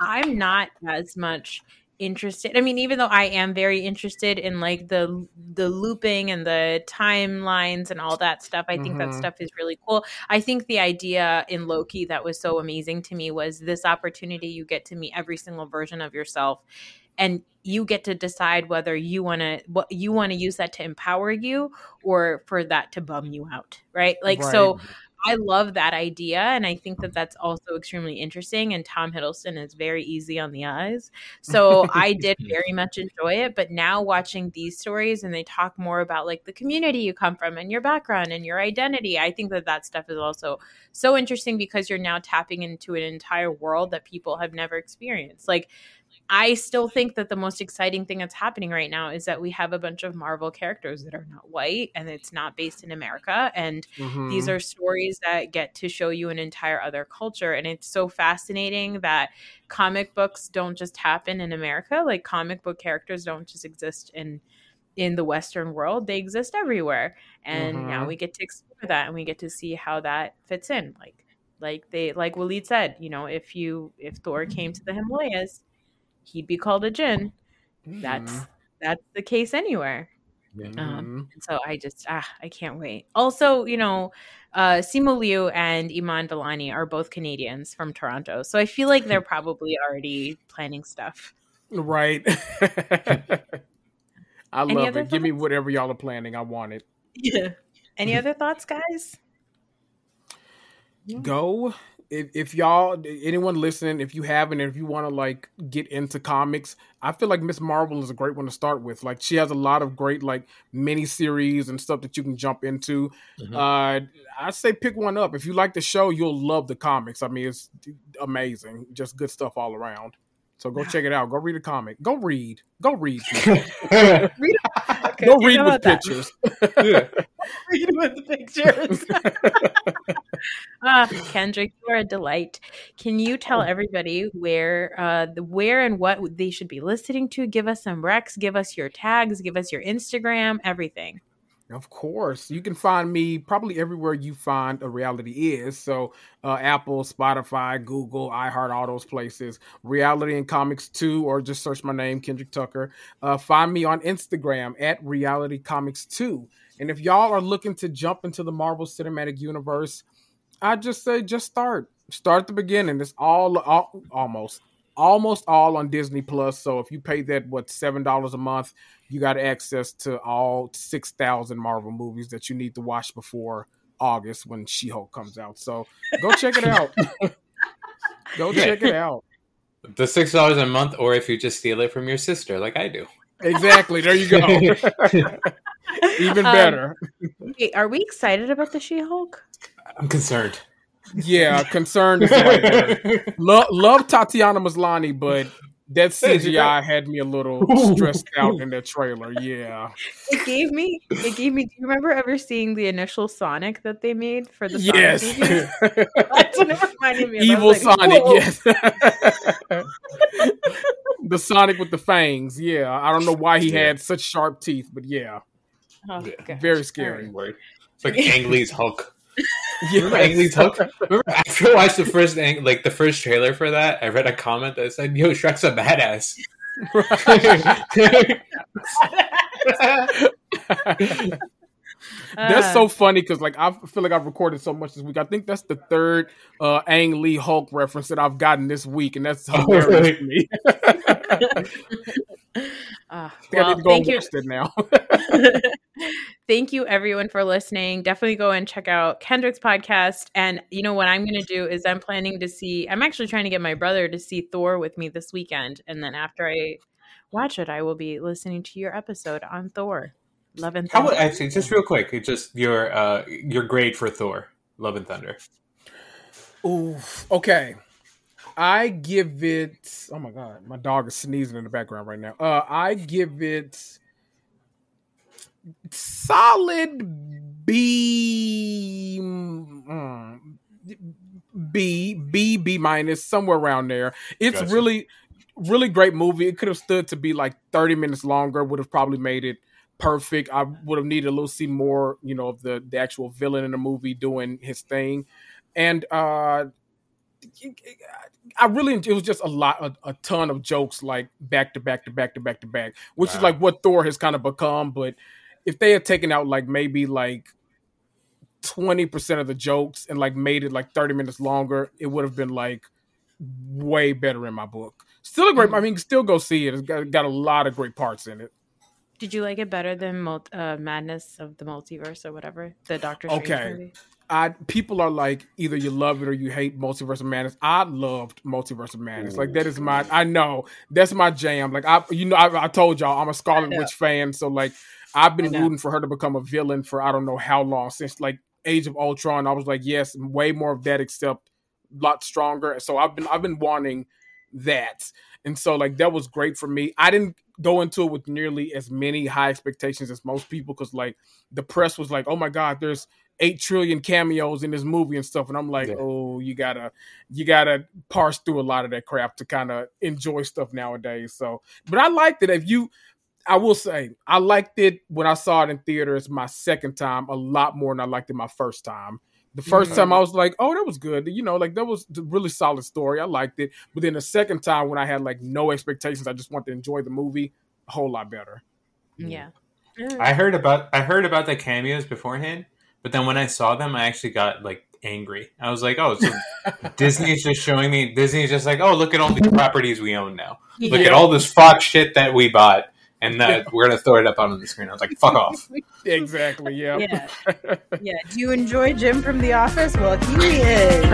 I'm not as much interested. I mean, even though I am very interested in like the the looping and the timelines and all that stuff, I think that Mhm. stuff is really cool. I think the idea in Loki that was so amazing to me was this opportunity you get to meet every single version of yourself and you get to decide whether you want to what you want to use that to empower you or for that to bum you out right like so Right. I love that idea and i think that that's also extremely interesting and tom hiddleston is very easy on the eyes. So i did very much enjoy it but now watching these stories and they talk more about like the community you come from and your background and your identity i think that that stuff is also so interesting because you're now tapping into an entire world that people have never experienced. Like I still think that the most exciting thing that's happening right now is that we have a bunch of Marvel characters that are not white and it's not based in America. And these Mhm. are stories that get to show you an entire other culture. And it's so fascinating that comic books don't just happen in America. Like comic book characters don't just exist in in the Western world. They exist everywhere. And now Mhm. we get to explore that and we get to see how that fits in. Like like they like Waleed said, you know, if you if Thor came to the Himalayas, he'd be called a jinn. That's Mhm. that's the case anywhere. Mhm. Um, so I just ah, I can't wait. Also, you know, uh, Simu Liu and Iman Vellani are both Canadians from Toronto, so I feel like they're probably already planning stuff. Right. I Any love it. Give me whatever y'all are planning. I want it. Yeah. Any other thoughts, guys? Go if, if y'all anyone listening, if you haven't, if you want to like get into comics, I feel like Miss Marvel is a great one to start with. Like she has a lot of great like mini series and stuff that you can jump into. Mhm. Uh, I say pick one up. If you like the show, you'll love the comics. I mean, it's amazing. Just good stuff all around. So go check it out. Go read a comic. Go read. Go read. people. Read Okay, Go read with about that. pictures. Read with the pictures. ah, Kendrick, you're a delight. Can you tell everybody where, uh, the where and what they should be listening to? Give us some recs. Give us your tags. Give us your Instagram. Everything. Of course, you can find me probably everywhere you find a reality is. So, uh, Apple, Spotify, Google, iHeart, all those places. Reality and Comics Too, or just search my name, Kendrick Tucker. Uh, find me on Instagram at Reality Comics Too. And if y'all are looking to jump into the Marvel Cinematic Universe, I just say just start. Start at the beginning. It's all, all almost almost all on Disney Plus. So if you pay that what seven dollars a month, you got access to all 6,000 Marvel movies that you need to watch before August when She Hulk comes out. So go check it out. go Yeah. check it out. The six dollars a month, or if you just steal it from your sister, like I do. Exactly. There you go. Even Um, better. Wait, are we excited about the She-Hulk? I'm concerned. Yeah, concerned. is the right word. Lo- love Tatiana Maslany, but that CGI had me a little stressed out in that trailer. Yeah. It gave me. It gave me. Do you remember ever seeing the initial Sonic that they made for the Sonic Yes. movie? That's what it reminded me of. I Evil like, Sonic, "Whoa." yes. the Sonic with the fangs, yeah. I don't know why he Yeah. had such sharp teeth, but yeah, Oh, Yeah. very scary. Word. It's like Ang Lee's Hulk. Yes. Remember Ang Lee's Hulk? Remember after I watched the first Ang, like the first trailer for that, I read a comment that said, "Yo, Shrek's a badass." That's so funny because like I feel like I've recorded so much this week. I think that's the third uh Ang Lee Hulk reference that I've gotten this week, and that's Oh, hilarious really? to me. uh, I think I well, need to go thank and you. watch now. Thank you everyone for listening. Definitely go and check out Kendrick's podcast. And you know what I'm going to do is I'm planning to see. I'm actually trying to get my brother to see Thor with me this weekend, and then after I watch it, I will be listening to your episode on Thor. Love and How thunder. would actually just real quick? It's just your uh your grade for Thor, Love and Thunder. Oof. Okay. I give it. Oh my god, my dog is sneezing in the background right now. Uh, I give it solid B. mm, B B B minus somewhere around there. It's Gotcha. really really great movie. It could have stood to be like 30 minutes longer, would have probably made it perfect. I would have needed a little see more, you know, of the, the actual villain in the movie doing his thing. And uh I really it was just a lot a, a ton of jokes like back to back to back to back to back, which is like what Thor has kind of become. But if they had taken out like maybe like 20% of the jokes and like made it like 30 minutes longer, it would have been like way better in my book. Still a great, I mean, still go see it. It's got, got a lot of great parts in it. Did you like it better than uh, Madness of the Multiverse or whatever? The Doctor Strange Okay. movie? I people are like either you love it or you hate Multiverse of Madness. I loved Multiverse of Madness. Like that is my I know that's my jam. Like I you know I, I told y'all I'm a Scarlet. Witch fan, so like I've been rooting for her to become a villain for I don't know how long since like Age of Ultron. I was like yes, way more of that except a lot stronger. So I've been I've been wanting that. And so like that was great for me. I didn't go into it with nearly as many high expectations as most people because like the press was like, oh my god, there's eight trillion cameos in this movie and stuff, and I'm like, Yeah. oh, you gotta you gotta parse through a lot of that crap to kind of enjoy stuff nowadays. So, but I liked it. If you, I will say, I liked it when I saw it in theaters my second time a lot more than I liked it my first time. The 1st time mm-hmm. I was like, oh, that was good. You know, like that was a really solid story. I liked it. But then the second time when I had like no expectations, I just wanted to enjoy the movie, a whole lot better. Yeah. Mm-hmm. Mm. I heard about I heard about the cameos beforehand, but then when I saw them, I actually got like angry. I was like, "Oh, so Disney's just showing me. Disney's just like, oh, look at all these properties we own now. Look Yeah. at all this Fox shit that we bought, and that we're gonna throw it up on the screen." I was like, "Fuck off." Exactly. Yeah. Yeah. Yeah. Do you enjoy Jim from The Office? Well, he is.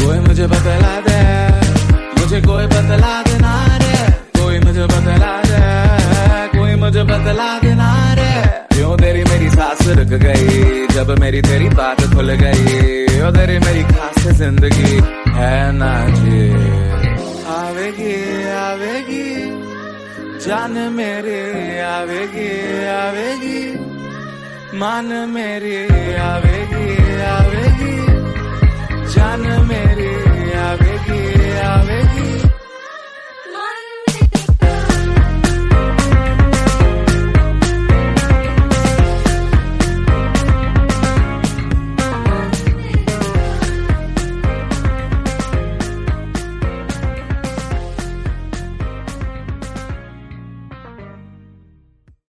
कोई मुझे बतला दे मुझे कोई बतला देना रे कोई मुझे बतला दे कोई मुझे बतला देना रे क्यों तेरी मेरी खास रुक गई। जब मेरी तेरी बात खुल गई, ओ तेरी मेरी खास ज़िंदगी है ना जी। आवेगी आवेगी, जान मेरे, आवेगी आवेगी, मान मेरे, आवेगी आवेगी, जान मेरे